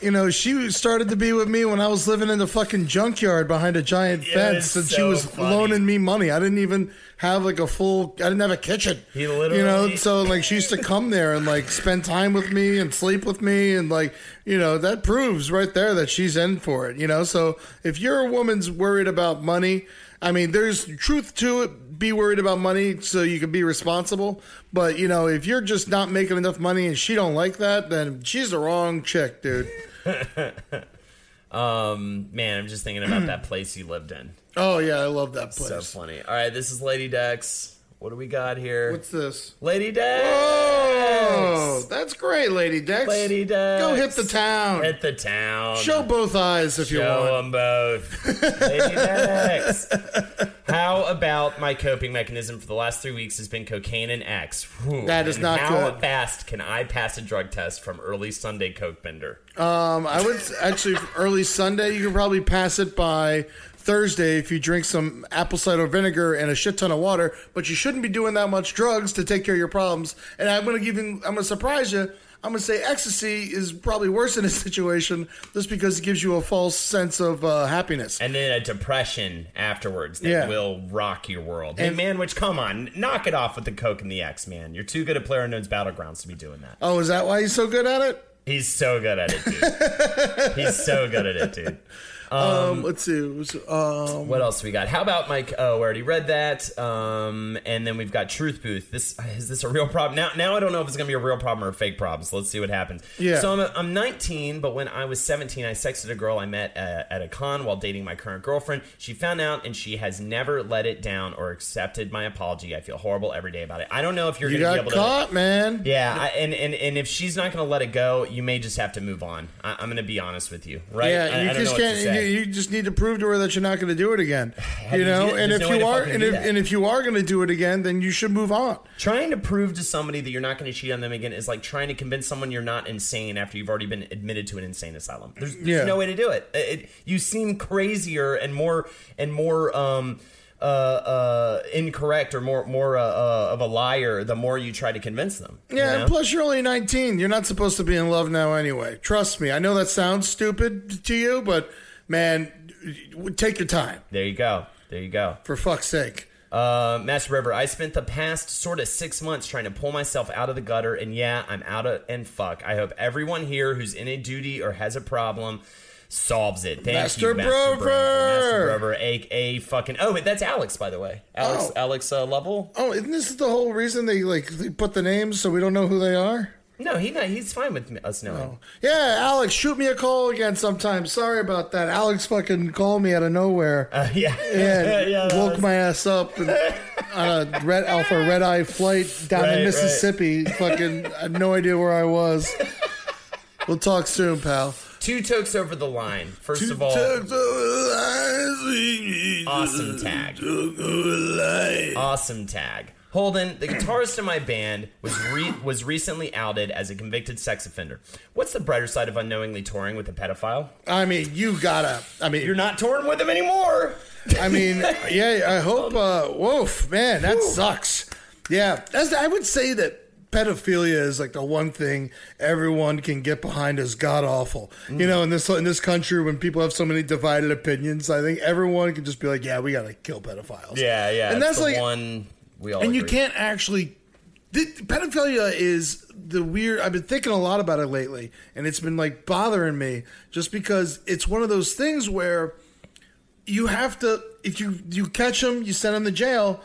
you know, she started to be with me when I was living in the fucking junkyard behind a giant Yeah, fence and she was funny. loaning me money. I didn't even have like a full I didn't have a kitchen. He literally- You know, so like she used to come there and like spend time with me and sleep with me and like, you know, that proves right there that she's in for it, you know? So if you're a woman's worried about money, I mean, there's truth to it. Be worried about money so you can be responsible. But you know, if you're just not making enough money and she don't like that, then she's the wrong chick, dude. *laughs* Um, man, I'm just thinking about that place you lived in. Oh yeah, I love that place. So funny. All right, this is Lady Dex. What do we got here? What's this? Lady Dex? Oh, that's great, Lady Dex. Lady Dex. Go hit the town. Hit the town. Show both eyes if you Show want. them both. *laughs* Lady Dex. How about my coping mechanism for the last three weeks has been cocaine and X? Whew. That is And not how good. fast can I pass a drug test from early Sunday coke bender? Um, I would actually early Sunday. You can probably pass it by Thursday if you drink some apple cider vinegar and a shit ton of water. But you shouldn't be doing that much drugs to take care of your problems. And I'm gonna give you. I'm gonna surprise you. I'm gonna say ecstasy is probably worse in this *laughs* situation, just because it gives you a false sense of uh, happiness. and then a depression afterwards that Yeah. will rock your world. Hey, man, which come on, knock it off with the coke and the X, man. You're too good at Player Unknown's Battlegrounds to be doing that. oh, is that why he's so good at it? He's so good at it, dude. *laughs* He's so good at it, dude. Um, let's see. was, Um, What else we got? How about Mike? Oh, we already read that. Um, and then we've got Truth Booth. This is this a real problem? Now, now I don't know if it's gonna be a real problem or a fake problem. So let's see what happens. Yeah. So I'm, a, I'm 19, but when I was 17, I sexted a girl I met uh, at a con while dating my current girlfriend. She found out, and she has never let it down or accepted my apology. I feel horrible every day about it. I don't know if you're you gonna be got able to. caught, man. Yeah, I, and, and and if she's not going to let it go, you may just have to move on. I, I'm going to be honest with you, right? Yeah, I, you I don't just know what to can't. You, you just need to prove to her that you're not going to do it again. *sighs* You you know, and if no you are, and if, and if you are going to do it again, then you should move on. Trying to prove to somebody that you're not going to cheat on them again is like trying to convince someone you're not insane after you've already been admitted to an insane asylum. There's, there's Yeah. no way to do it. It- You seem crazier and more and more um, uh, uh, incorrect or more more uh, uh, of a liar the more you try to convince them. you Yeah, know? and plus you're only 19. You're not supposed to be in love now anyway. Trust me. I know that sounds stupid to you, but man, take your time there you go. There you go. for fuck's sake. Uh, Master River, I spent the past sort of six months trying to pull myself out of the gutter, and yeah, I'm out of and fuck. I hope everyone here who's in a duty or has a problem solves it. Thank Master you, Master Brover! Master Brover, a fucking. Oh, that's Alex, by the way. Alex, Oh. Alex uh, Lovell. Oh, isn't this the whole reason they like they put the names so we don't know who they are? No, he not, he's fine with us knowing. Yeah, Alex, shoot me a call again sometime. Sorry about that. Alex fucking called me out of nowhere. Uh, yeah, and *laughs* yeah, woke was- my ass up and, on a red alpha red eye flight down Right, to right. Mississippi. Fucking I had no idea where I was. We'll talk soon, pal. Two tokes over the line. First of all, awesome tag. Awesome tag. Holden, the guitarist in my band, was re- was recently outed as a convicted sex offender. What's the brighter side of unknowingly touring with a pedophile? I mean, you gotta. I mean, You're not touring with him anymore. I mean, yeah. I hope. Uh, woof, man, that sucks. Yeah, that's, I would say that pedophilia is like the one thing everyone can get behind as god awful. You know, in this in this country, when people have so many divided opinions, I think everyone can just be like, "Yeah, we gotta kill pedophiles." Yeah, yeah. and that's like, one we all. and you can't actually. Pedophilia is the weird. I've been thinking a lot about it lately, and it's been like bothering me just because it's one of those things where you have to if you you catch them, you send them to jail,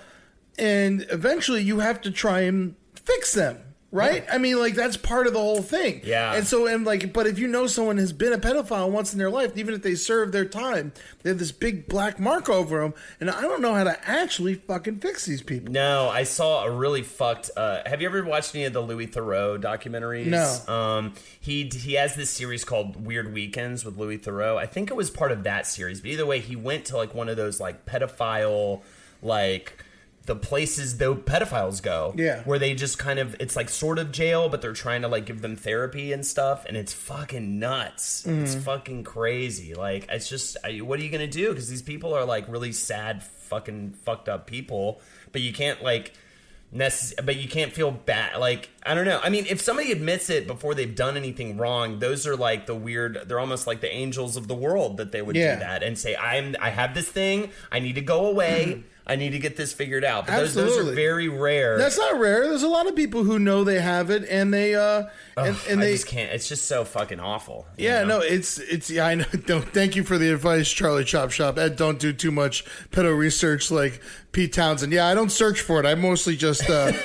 and eventually you have to try and fix them. Right? I mean, like that's part of the whole thing. Yeah. And so, and like, but if you know someone has been a pedophile once in their life, even if they serve their time, they have this big black mark over them, and I don't know how to actually fucking fix these people. No, I saw a really fucked. Uh, have you ever watched any of the Louis Theroux documentaries? No. Um, he he has this series called Weird Weekends with Louis Theroux. I think it was part of that series, but either way, he went to like one of those like pedophile like the places though pedophiles go Yeah. where they just kind of it's like sort of jail but they're trying to like give them therapy and stuff and it's fucking nuts. It's mm-hmm. fucking crazy. Like it's just I, what are you gonna do? Because these people are like really sad fucking fucked up people but you can't like necess- but you can't feel bad like i don't know. I mean if somebody admits it before they've done anything wrong those are like the weird they're almost like the angels of the world that they would Yeah. do that and say i'm i have this thing i need to go away *clears throat* i need to get this figured out but those, those are very rare That's not rare. There's a lot of people who know they have it, and they uh, and, and i they just can't it's just so fucking awful Yeah, know? no, it's it's yeah, I know. *laughs* Don't thank you for the advice, Charlie Chop Shop. Ed, don't do too much pedo research like Pete Townshend. Yeah, I don't search for it. I mostly just. uh *laughs*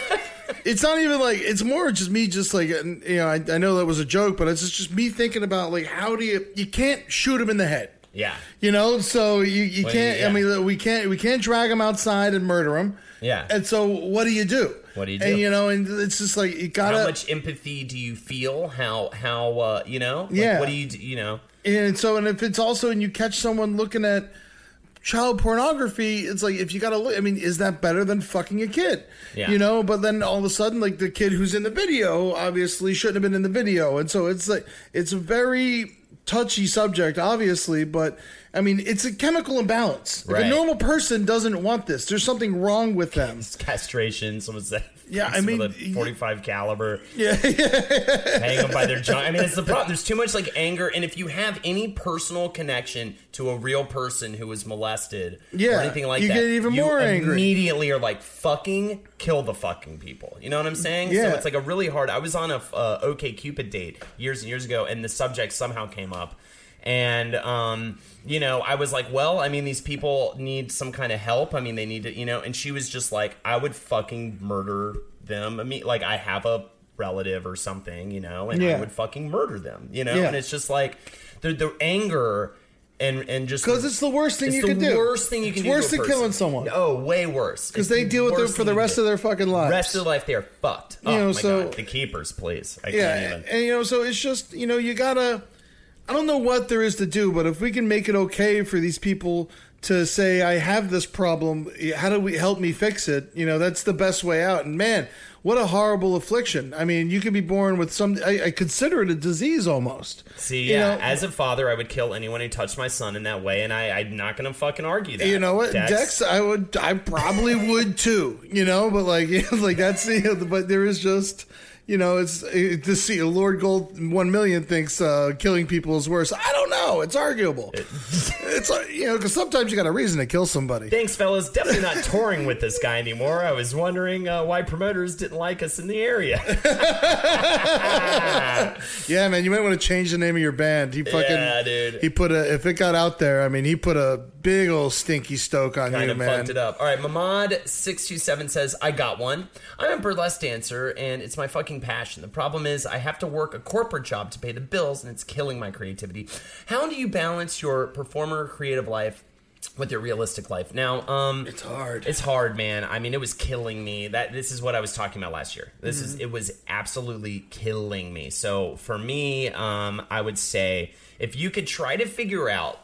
It's not even like it's more just me, just like you know. I, I know that was a joke, but it's just, just me thinking about like how do you you can't shoot him in the head, yeah you know? So you you can't. yeah. I mean, we can't we can't drag him outside and murder him. Yeah. And so what do you do? What do you do? And you know, and it's just like you gotta. how much empathy do you feel how how uh you know like, Yeah. what do you do, you know And so, and if it's also, and you catch someone looking at child pornography, it's like if you got to look. I mean, is that better than fucking a kid? Yeah. You know. But then all of a sudden, like the kid who's in the video obviously shouldn't have been in the video, and so it's like it's very touchy subject, obviously, but I mean, it's a chemical imbalance. Right. a normal person doesn't want this. There's something wrong with them. It's Castration. Someone said. *laughs* Yeah, I mean, a 45 caliber. Yeah, *laughs* hang them by their jaw. I mean, it's the problem. There's too much like anger, and if you have any personal connection to a real person who was molested Yeah, or anything like you that, get even you more angry. Immediately are like, "Fucking kill the fucking people." You know what I'm saying? Yeah. So it's like a really hard. I was on a uh, OK Cupid date years and years ago, and the subject somehow came up. And um, you know, I was like, well, I mean, these people need some kind of help. I mean, they need to, you know. And she was just like, I would fucking murder them. I mean, like, I have a relative or something, you know, and Yeah. I would fucking murder them, you know. Yeah. And it's just like the the anger and and just because it's the worst thing you can do. worst thing you can it's do. worse than person. killing someone. Oh, way worse. Because they the deal with it for the rest of their fucking lives. rest of their life. They are fucked. Oh know, my so- god, the keepers, please. I yeah, can't even. and you know, so it's just you know, you gotta. I don't know what there is to do, but if we can make it okay for these people to say, "I have this problem. How do we help me fix it?" You know, that's the best way out. And man, what a horrible affliction! I mean, you can be born with some. I, I consider it a disease almost. See, You yeah, know- as a father, I would kill anyone who touched my son in that way, and I, I'm not gonna fucking argue that. You know what, Dex? I would, I probably would too. You know, but like, *laughs* like that's you know, but there is just, you know, it's it, to see Lord Gold one million thinks uh, killing people is worse. I don't know. It's arguable. *laughs* it's uh, you know, because sometimes you got a reason to kill somebody. Thanks, fellas. Definitely not touring with this guy anymore. I was wondering uh, why promoters didn't like us in the area. *laughs* Yeah, man, you might want to change the name of your band. He fucking, Yeah, dude. He put a. If it got out there, I mean, he put a big old stinky stoke on kind you, man. fucked it up. All right, Mamad627 says, I got one. I'm a burlesque dancer, and it's my fucking passion. The problem is, I have to work a corporate job to pay the bills, and it's killing my creativity. How do you balance your performer creative life with your realistic life? Now, um, It's hard. It's hard, man. I mean, it was killing me. That this is what I was talking about last year. This Mm-hmm. is it was absolutely killing me. So for me, um, I would say if you could try to figure out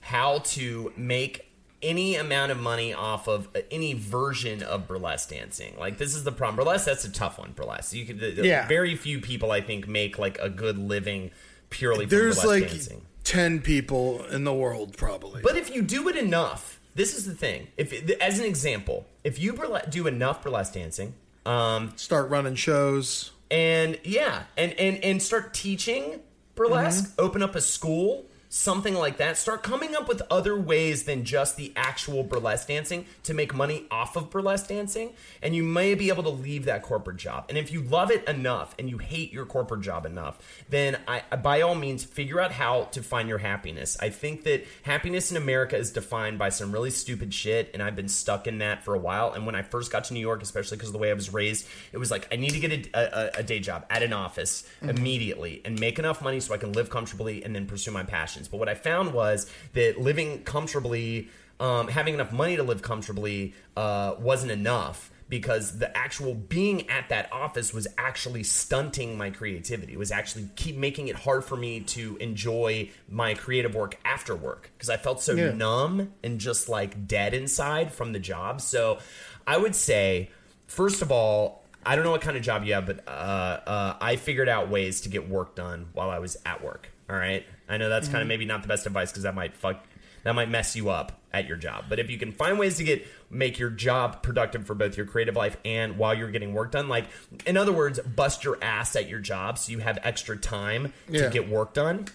how to make any amount of money off of uh, any version of burlesque dancing. Like this is the problem. Burlesque that's a tough one. Burlesque. You could. Yeah. Very few people I think make like a good living purely from There's burlesque like dancing. Ten people in the world, probably. But if you do it enough, this is the thing. If as an example, if you burle- do enough burlesque dancing, um, Start running shows. and yeah, and and and start teaching burlesque, Mm-hmm. open up a school, something like that. Start coming up with other ways than just the actual burlesque dancing to make money off of burlesque dancing, and you may be able to leave that corporate job. And if you love it enough and you hate your corporate job enough, then I by all means figure out how to find your happiness. I think that happiness in America is defined by some really stupid shit, and I've been stuck in that for a while. And when I first got to New York, especially because of the way I was raised, it was like I need to get a, a, a day job at an office mm-hmm. immediately and make enough money so I can live comfortably and then pursue my But what I found was that living comfortably, um, having enough money to live comfortably, uh, wasn't enough because the actual being at that office was actually stunting my creativity. It was actually keep making it hard for me to enjoy my creative work after work because I felt so Yeah. numb and just like dead inside from the job. So I would say, first of all, I don't know what kind of job you have, but uh, uh, I figured out ways to get work done while I was at work. All right, I know that's kind of maybe not the best advice because that might fuck, that might mess you up at your job. But if you can find ways to get make your job productive for both your creative life and while you're getting work done, like in other words, bust your ass at your job so you have extra time Yeah. to get work done.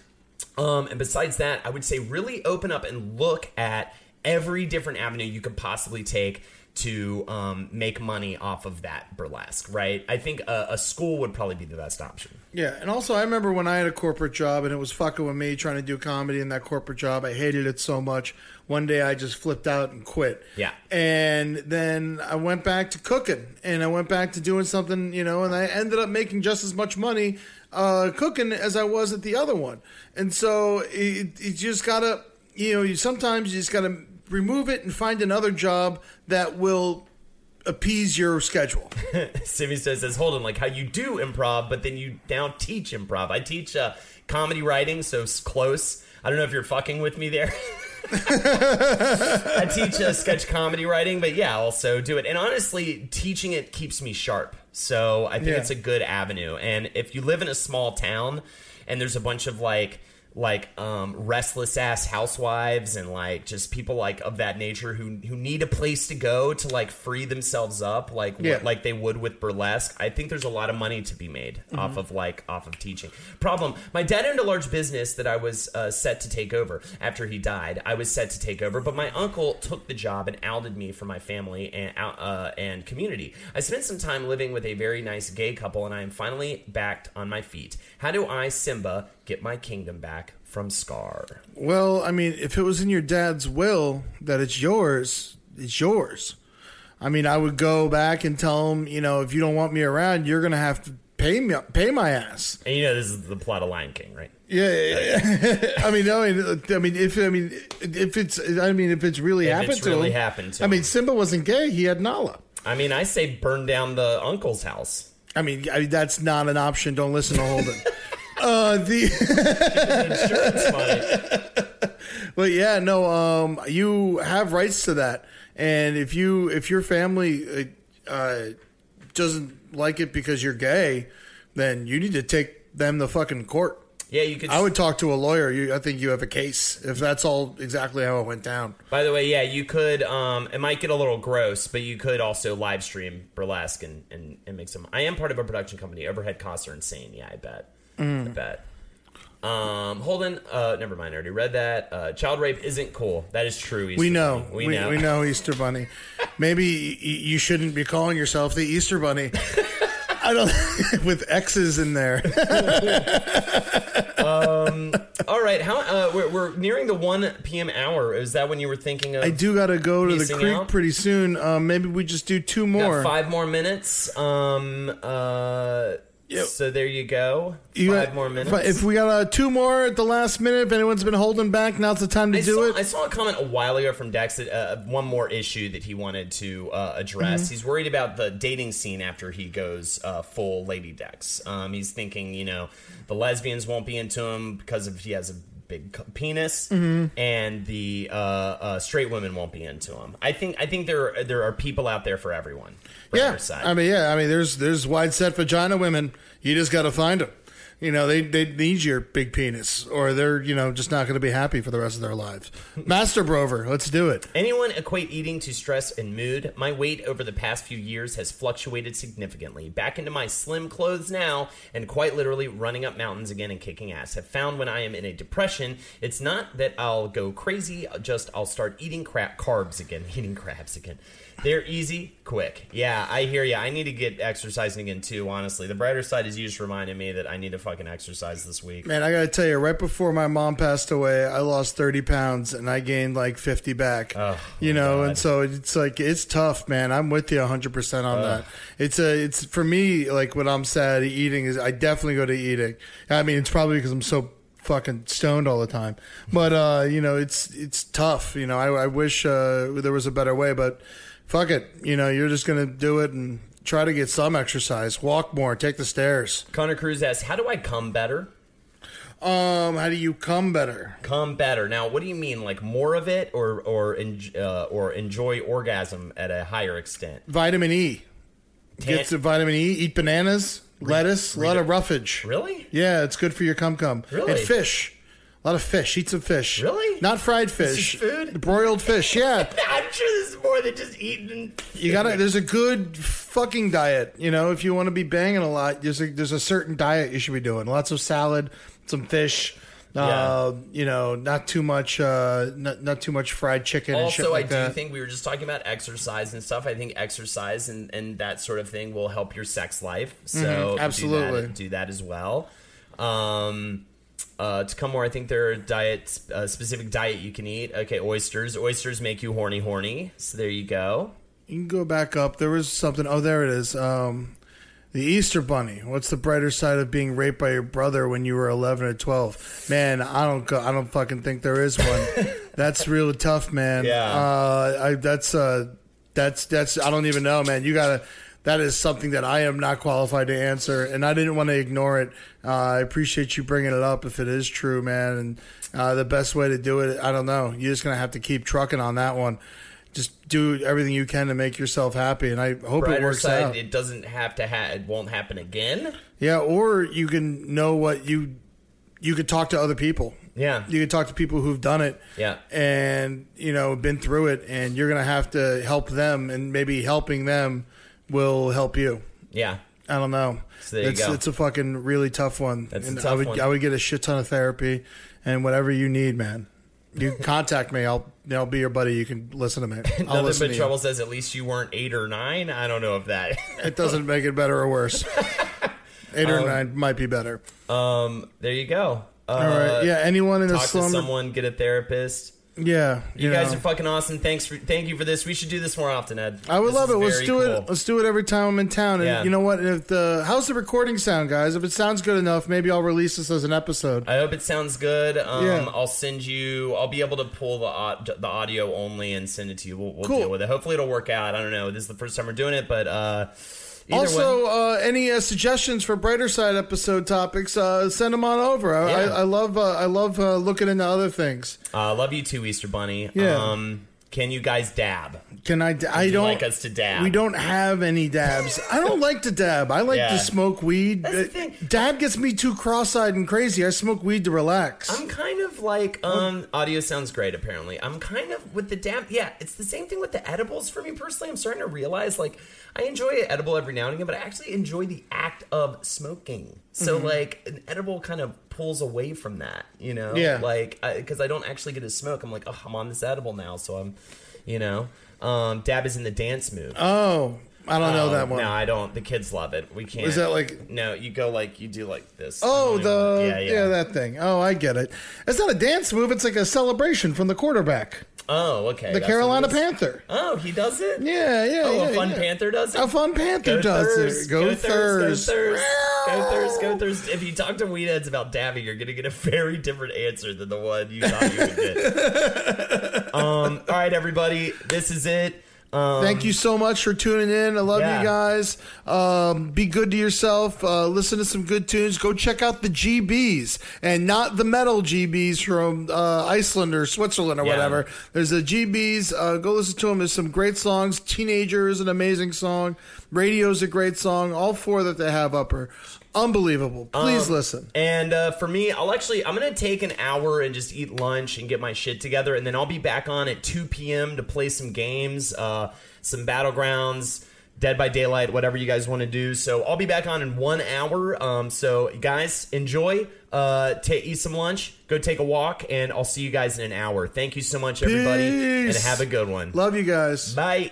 Um, and besides that, I would say really open up and look at every different avenue you could possibly take to um, make money off of that burlesque, right? I think a, a school would probably be the best option. Yeah, and also I remember when I had a corporate job and it was fucking with me trying to do comedy in that corporate job. I hated it so much. One day I just flipped out and quit. Yeah. And then I went back to cooking and I went back to doing something, you know, and I ended up making just as much money uh, cooking as I was at the other one. And so it, you just gotta, you know, you sometimes you just gotta remove it and find another job that will appease your schedule. *laughs* Simi says, says, hold on, like how you do improv, but then you now teach improv. I teach uh, comedy writing, so it's close. I don't know if you're fucking with me there. I teach uh, sketch comedy writing, but yeah, also do it. And honestly, teaching it keeps me sharp. So I think Yeah. it's a good avenue. And if you live in a small town and there's a bunch of like like um, restless ass housewives and like just people like of that nature who who need a place to go to like free themselves up like Yeah. like they would with burlesque. I think there's a lot of money to be made off of like off of teaching. Problem: my dad owned a large business that I was uh, set to take over after he died. I was set to take over, but my uncle took the job and outed me for my family and uh, and community. I spent some time living with a very nice gay couple, and I am finally backed on my feet. How do I, Simba, get my kingdom back from Scar? Well, I mean, if it was in your dad's will that it's yours, it's yours. I mean, I would go back and tell him, you know, if you don't want me around, you're gonna have to pay me, pay my ass. And you know this is the plot of Lion King, right? Yeah, yeah, yeah. I mean, I mean, I mean, if I mean, if it's, I mean, if it's really If happened it's to really him, happened to I mean. Simba wasn't gay; he had Nala. I mean, I say burn down the uncle's house. I mean, I mean, that's not an option. Don't listen to Holden. Uh, the Insurance money. But yeah, no, um, you have rights to that, and if you if your family uh, uh, doesn't like it because you're gay, then you need to take them to fucking court. Yeah, you could. I would talk to a lawyer. You, I think you have a case if that's all exactly how it went down. By the way, yeah, you could. Um, it might get a little gross, but you could also live stream burlesque and, and, and make some. I am part of a production company. Overhead costs are insane. Yeah, I bet. Mm. I bet. Um, Holden, uh, never mind. I already read that. Uh, child rape isn't cool. That is true. Easter We know, Bunny. we, We, know. we know Easter Bunny. Maybe y- you shouldn't be calling yourself the Easter Bunny. *laughs* I don't *laughs* with X's in there. *laughs* All right, how uh, we're, we're nearing the one p.m. hour. Is that when you were thinking of? I do got to go to the creek out? pretty soon. Um, maybe we just do two more. five more minutes. Um. Uh. Yep. So there you go. You five got- more minutes. If we got uh, two more at the last minute, if anyone's been holding back, now's the time to I do saw, it. I saw a comment a while ago from Dex that uh, one more issue that he wanted to uh, address. Mm-hmm. He's worried about the dating scene after he goes uh, full Lady Dex. Um, he's thinking, you know, the lesbians won't be into him because of he has a big penis, Mm-hmm. and the uh, uh, straight women won't be into him. I think I think there are, there are people out there for everyone. for yeah. I mean, yeah, I mean, there's there's wide set vagina women. You just got to find them. You know, they they need your big penis, or they're you know just not going to be happy for the rest of their lives. *laughs* Master Brover, let's do it. Anyone equate eating to stress and mood? My weight over the past few years has fluctuated significantly. Back into my slim clothes now, and quite literally running up mountains again and kicking ass. Have found when I am in a depression, it's not that I'll go crazy, just I'll start eating crap carbs again, *laughs* eating crabs again. They're easy, quick. Yeah, I hear you. I need to get exercising again too. Honestly, the brighter side is you just reminded me that I need to fucking exercise this week. Man, I got to tell you, right before my mom passed away, I lost 30 pounds and I gained like 50 back. Oh, you know, God. and so it's like, it's tough, man. I'm with you 100% on that. It's a, it's for me, like when I'm sad, eating is, I definitely go to eating. I mean, it's probably because I'm so fucking stoned all the time. But, uh, you know, it's, it's tough. You know, I, I wish, uh, there was a better way, but fuck it. You know, you're just going to do it and try to get some exercise, walk more, take the stairs. Connor Cruz asks, "How do I come better?" Um, how do you come better? come better. Now, what do you mean, like more of it, or or uh, or enjoy orgasm at a higher extent? Vitamin E. Tan- Get some vitamin E. Eat bananas, lettuce, a lot of roughage. Really? Yeah, it's good for your cum cum. Really? And fish. A lot of fish. Eat some fish. Really? Not fried fish. is food? Broiled fish. Yeah. *laughs* I'm sure this is more than just eating. You gotta. There's a good fucking diet. You know, if you want to be banging a lot, there's a there's a certain diet you should be doing. Lots of salad, some fish. Uh, you know, not too much. Uh, not not too much fried chicken and shit Also, like I do that. think we were just talking about exercise and stuff. I think exercise and, and that sort of thing will help your sex life. So do Mm-hmm. absolutely. that, do that as well. Um, uh, to come more, I think there are diet uh, specific diet you can eat. Okay, oysters. Oysters make you horny, horny. So there you go. You can go back up. There was something. Oh, there it is. Um, the Easter Bunny. What's the brighter side of being raped by your brother when you were eleven or twelve? Man, I don't. Go, I don't fucking think there is one. *laughs* that's real tough, man. Yeah. Uh, I, that's uh, that's that's. I don't even know, man. You gotta. That is something that I am not qualified to answer, and I didn't want to ignore it. Uh, I appreciate you bringing it up if it is true, man. And uh, the best way to do it, I don't know. You're just gonna have to keep trucking on that one just do everything you can to make yourself happy, and I hope it works side, out. it doesn't have to. Ha- it won't happen again. yeah, or you can know what you you could talk to other people. Yeah. You can talk to people who've done it. Yeah. And, you know, been through it and you're going to have to help them and maybe helping them will help you. Yeah. I don't know. So there you it's, go. it's a fucking really tough one. That's a and I tough would one. I would get a shit ton of therapy and whatever you need, man. You contact me. I'll I'll be your buddy. You can listen to me. *laughs* I'll Nothing listen but to trouble you. says at least you weren't eight or nine. I don't know if that. *laughs* It doesn't make it better or worse. *laughs* Eight or Um, nine might be better. um. There you go. Uh, All right. Yeah. Anyone in a slumber? someone. Get a therapist. Yeah. You, guys know. are fucking awesome. Thanks for thank you for this. We should do this more often, Ed. I would This love it. Let's do cool. it. Let's do it every time I'm in town. And Yeah. you know what? If the how's the recording sound, guys? If it sounds good enough, maybe I'll release this as an episode. I hope it sounds good. Um, Yeah. I'll send you. I'll be able to pull the the audio only and send it to you. We'll, we'll Cool. deal with it. Hopefully, it'll work out. I don't know. This is the first time we're doing it, but uh, either also, uh, any uh, suggestions for brighter side episode topics? Uh, send them on over. I, Yeah. I, I love. Uh, I love uh, looking into other things. uh, love you too, Easter Bunny. Yeah. Um, can you guys dab? Can I? d- I don't like us to dab? We don't have any dabs. I don't like to dab. I like Yeah. to smoke weed. That's the thing. Dab gets me too cross-eyed and crazy. I smoke weed to relax. I'm kind of like um audio sounds great apparently. I'm kind of with the dab. yeah, it's the same thing with the edibles for me personally. I'm starting to realize like I enjoy an edible every now and again, but I actually enjoy the act of smoking. So Mm-hmm. like an edible kind of pulls away from that, you know? Yeah. Like because I, don't actually get to smoke. I'm like, "Oh, I'm on this edible now, so I'm you know, um dab is in the dance move. oh, I don't know Um, that one. No, I don't. The kids love it. We can't. Is that like- No, you go like you do like this. Oh, I don't know. the yeah, that thing. Oh, I get it. It's not a dance move. It's like a celebration from the quarterback, Oh, okay. the that's Carolina. Panther. Oh, he does it. Yeah, yeah. Oh, yeah, a fun yeah. panther does it. A fun panther Go does Thurs, it. Go, Thurs. Go Thurs. Go Thurs. Go. If you talk to weedheads about dabbing, you're gonna get a very different answer than the one you thought you would get. *laughs* um. All right, everybody. This is it. Um, Thank you so much for tuning in. I love Yeah. you guys. Um, be good to yourself. Uh, listen to some good tunes. Go check out the GBs and not the metal GBs from uh, Iceland or Switzerland or Yeah. whatever. There's the GBs. Uh, go listen to them. There's some great songs. Teenager is an amazing song. Radio's a great song. All four that they have up are unbelievable. Please Um, listen. And uh, for me, I'll actually I'm gonna take an hour and just eat lunch and get my shit together, and then I'll be back on at 2 p.m. to play some games, uh, some battlegrounds. Dead by Daylight, whatever you guys want to do. So I'll be back on in one hour. Um, so guys, enjoy. Uh, ta eat some lunch. Go take a walk, and I'll see you guys in an hour. Thank you so much, everybody, and have a good one. Love you guys. Bye.